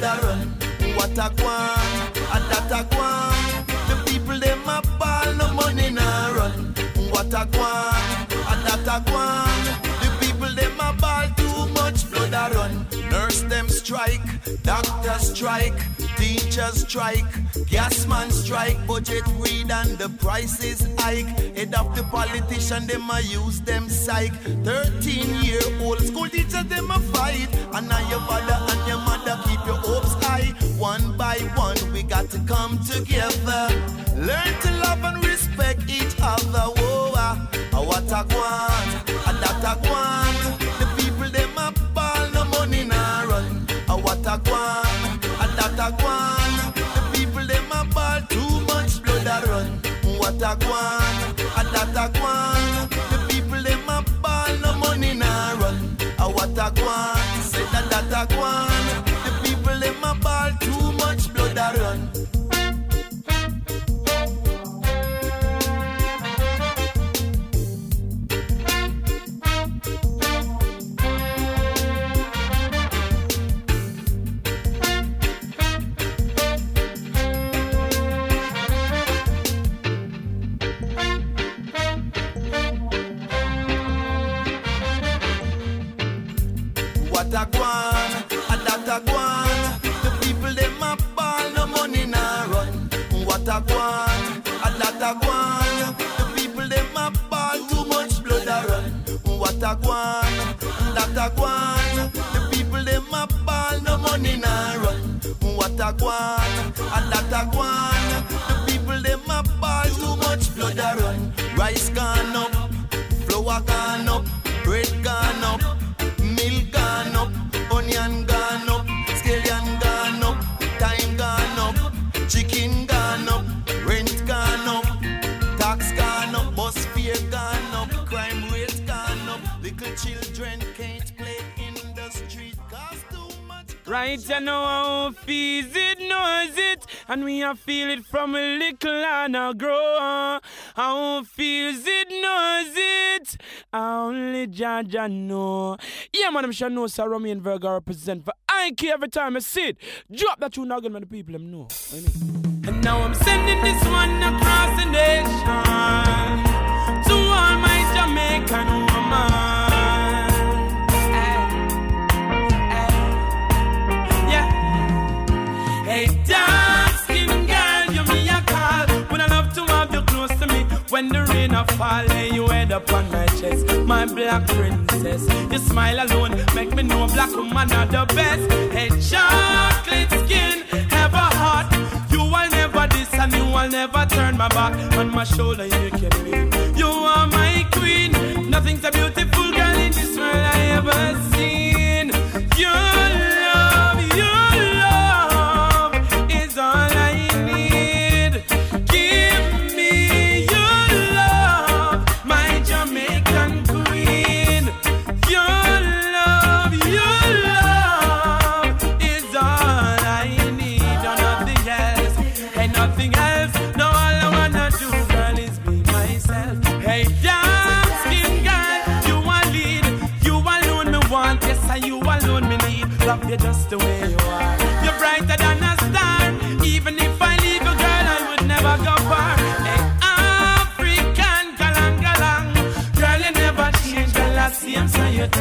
run. What a guan, a that a guan. The people them a ball, no money na run. What a guan, a that a guan. The people them a ball, too much blood a run. Nurse them strike, doctor strike, teachers strike, gas man strike, budget read and the prices hike. Head of the politician them a use them psych. 13 year old school teachers them a fight. And now your father and your mother your hopes high. One by one we got to come together. Learn to love and respect each other. Whoa, ah, ah, what a guan, a that a guan. The people them a ball, no money na run. A what a guan, a that a guan. The people them a ball, too much blood a run. What a guan, a that a guan. The people them a ball, no money na run. A what a guan, say that that guan. A guan. The people them a ball, no money na run. What a guan, a that a guan. The people them a ball, too much blood a run. Rice gone up, flour gone up, bread gone up. Milk gone up, onion gone up, scallion gone up, time gone up, chicken Right, you know how feels it, knows it, and we a feel it from a little and a grow. How feels it, knows it, only Jaja know. Yeah, man, I'm sure know Sir Romy and Virgo represent for I care every time I see it. Drop that tune again, man, the people them know. You mean? And now I'm sending this one across the nation to all my Jamaican woman. Hey, dark skin girl, you me a call. Would I love to have you close to me when the rain a fall? Lay you head up on my chest, my black princess. Your smile alone make me know black woman are the best. Hey, chocolate skin, have a heart. You will never diss and you will never turn my back on my shoulder. You can be. You are my queen. Nothing's a beautiful girl in this world I ever seen. Your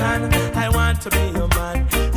I want to be your man.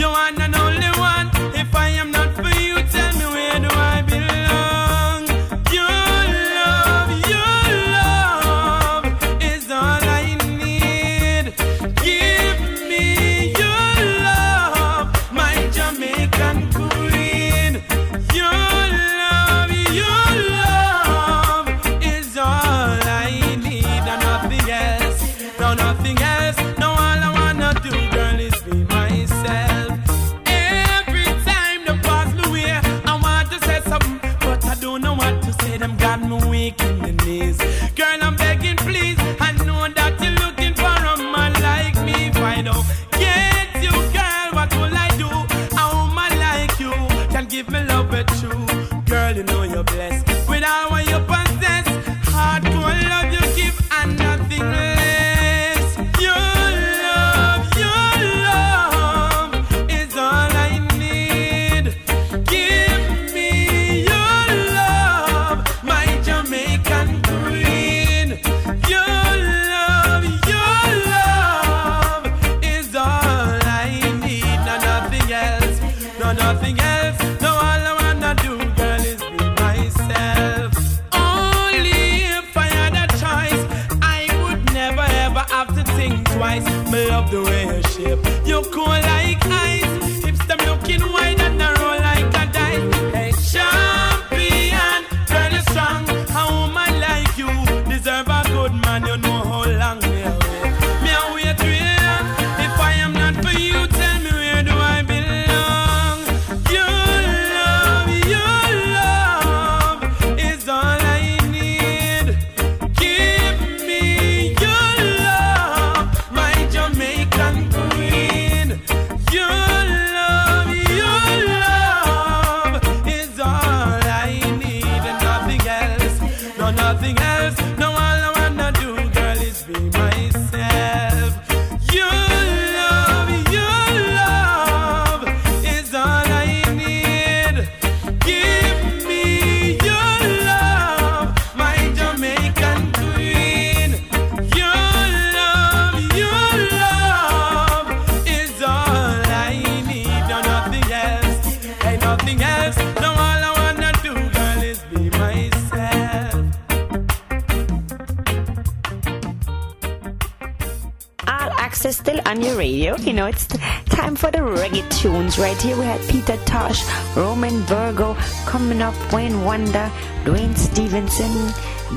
you know, it's time for the reggae tunes right here. We had Peter Tosh, Romain Virgo, coming up Wayne Wonder, Duane Stephenson,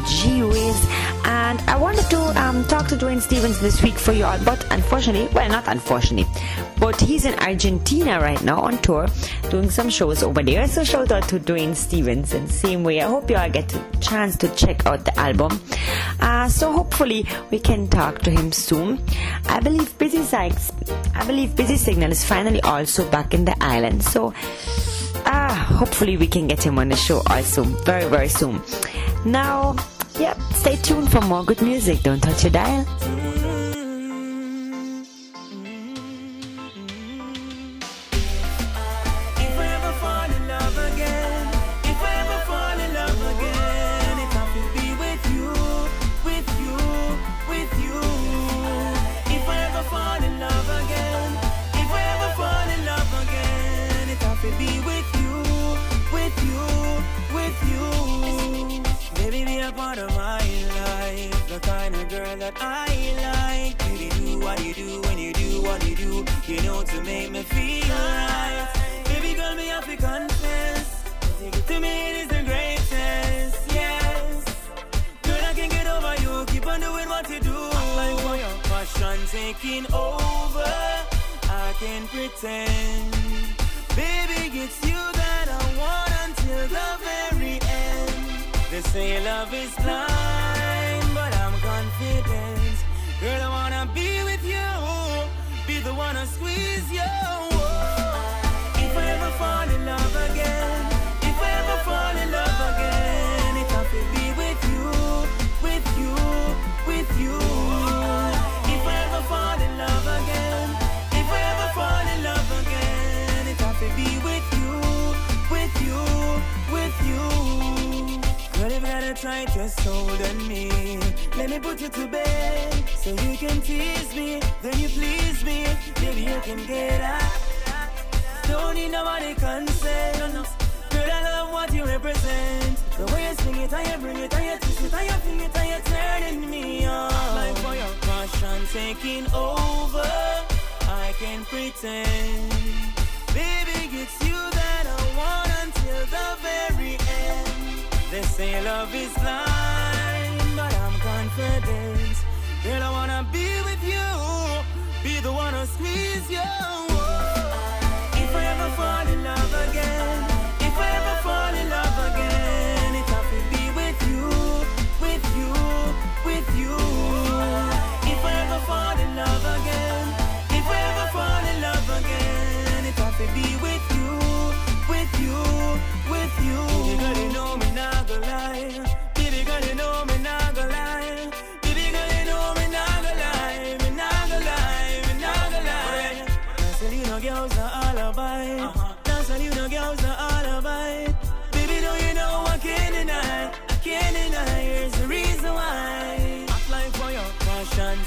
G Wiz, and I wanted to um, talk to Dwayne Stevens this week for you all, but unfortunately, well, not unfortunately, but he's in Argentina right now on tour, doing some shows over there. So shout out to Duane Stephenson. Same way, I hope you all get a chance to check out the album. Uh, so hopefully we can talk to him soon. I believe Busy Sykes, I believe Busy Signal is finally also back in the island. So uh, hopefully we can get him on the show also very very soon. Now, yeah, stay tuned for more good music. Don't touch your dial.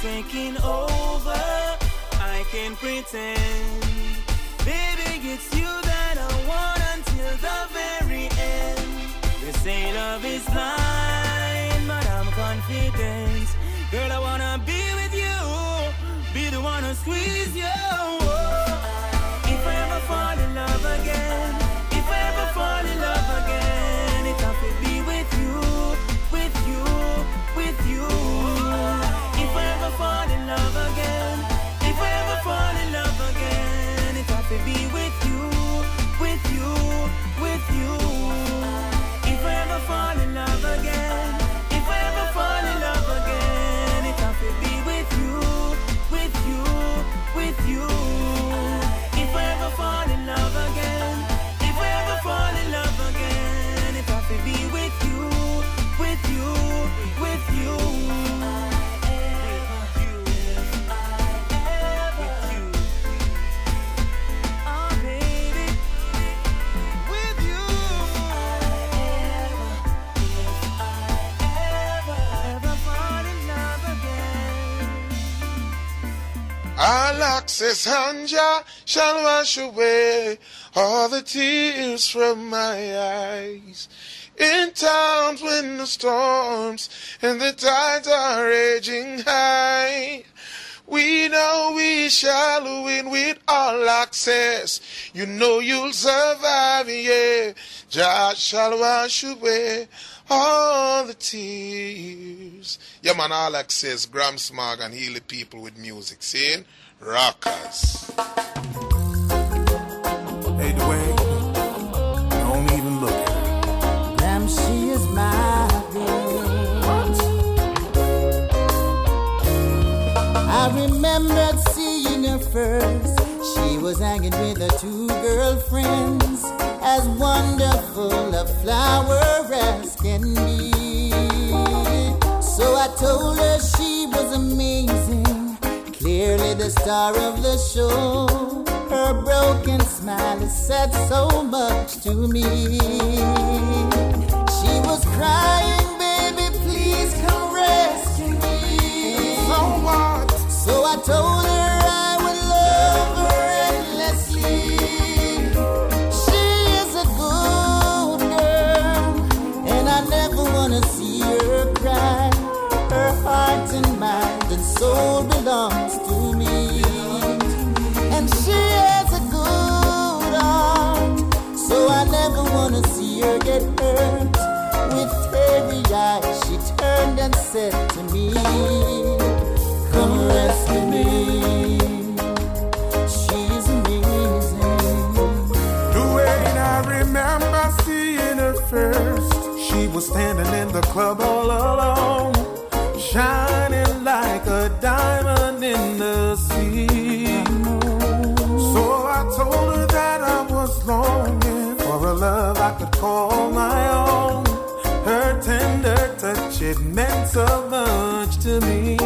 Taking over. I can pretend. Baby, it's you that I want until the very end. They say love is blind, but I'm confident. Girl, I wanna be with you, be the one to squeeze you. If be with you, with you, with you. Access Hanja shall wash away all the tears from my eyes. In times when the storms and the tides are raging high, we know we shall win with all access. You know you'll survive, yeah. Jah shall wash away all the tears. Yeah, man, all access, Gramps Morgan and heal the people with music. Seeing? Rockers. Hey, Dwayne, don't even look at her. Damn, she is my bitch. I remembered seeing her first. She was hanging with her two girlfriends, as wonderful a flower as can be. So I told her she was amazing, clearly the star of the show. Her broken smile has said so much to me. She was crying, baby, please come rescue me. So what? So I told her her get hurt. With teary eyes, she turned and said to me, Come rescue me. She's amazing. The way I remember seeing her first, she was standing in the club all alone, call my own. Her tender touch, it meant so much to me.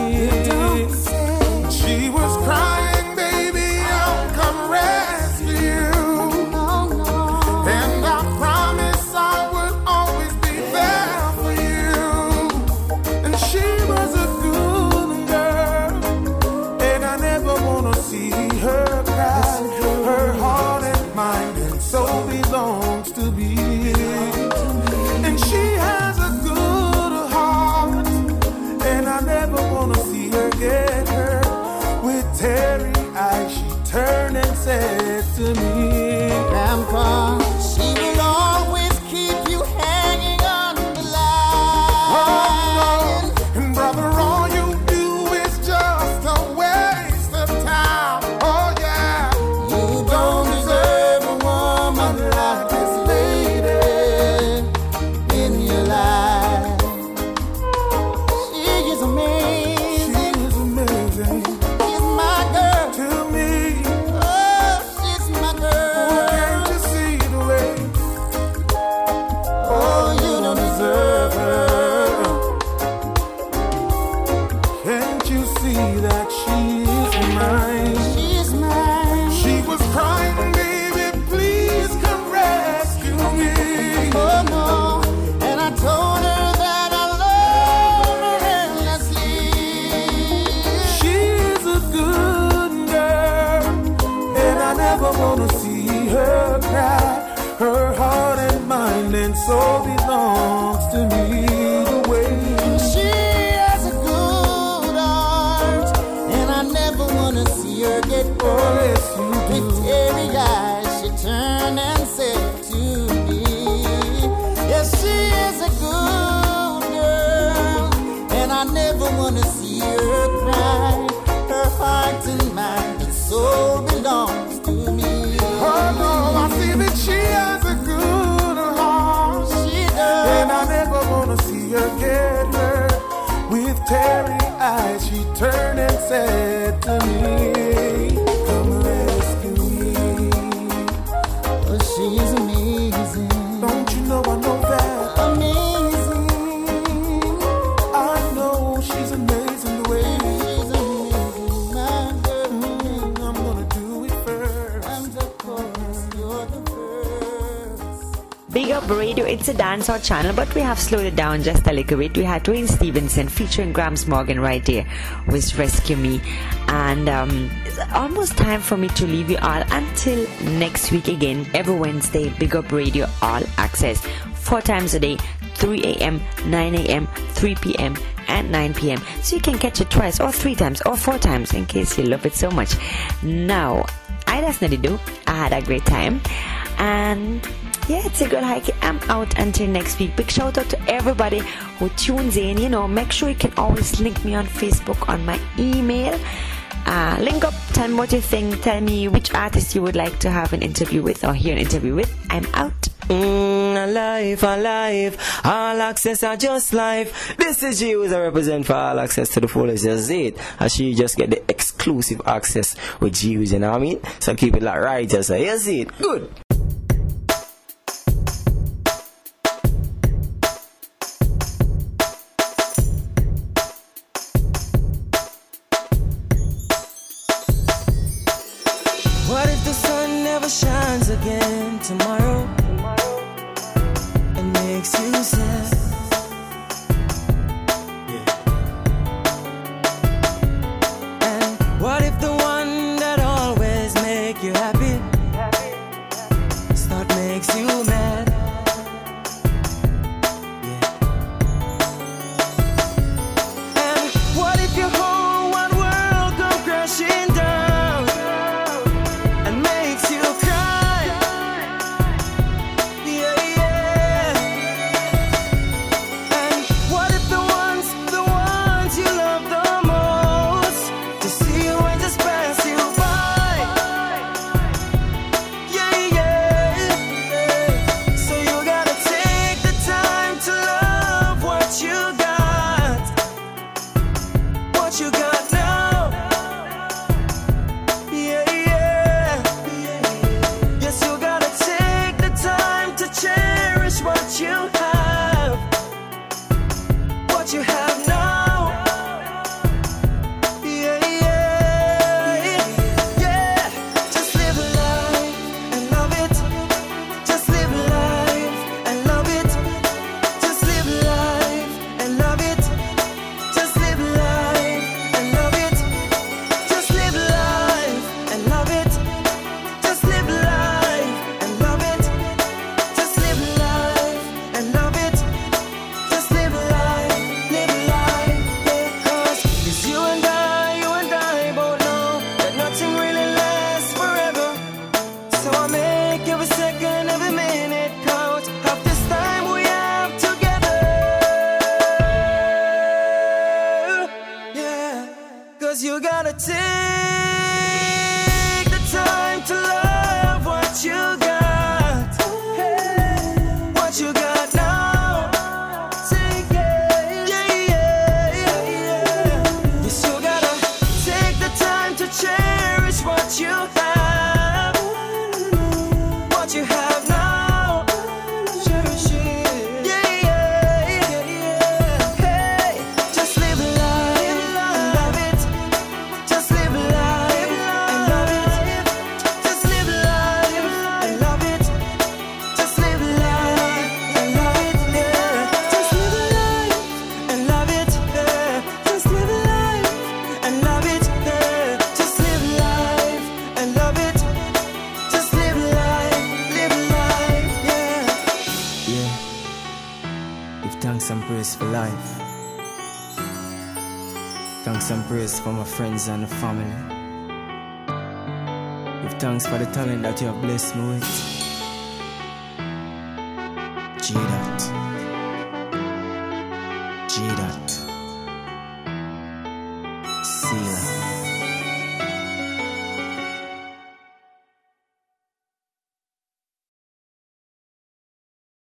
Radio, it's a dancehall channel, but we have slowed it down just a little bit. We had Duane Stephenson featuring Gramps Morgan right there with Rescue Me. And um, it's almost time for me to leave you all until next week again, every Wednesday, Big Up Radio All Access. Four times a day, 3 a.m., 9 a.m., 3 p.m., and 9 p.m. So you can catch it twice, or three times, or four times in case you love it so much. Now, I definitely do. I had a great time. And yeah, it's a good hike. I'm out until next week. Big shout out to everybody who tunes in. You know, make sure you can always link me on Facebook on my email. Uh, link up, tell me what you think, tell me which artist you would like to have an interview with or hear an interview with. I'm out. Mm, alive, alive. All access are just life. This is you who's a represent for all access to the fullest. Just it. And she just get the exclusive access with Jews, you know what I mean? So keep it like right, just you see it. Good.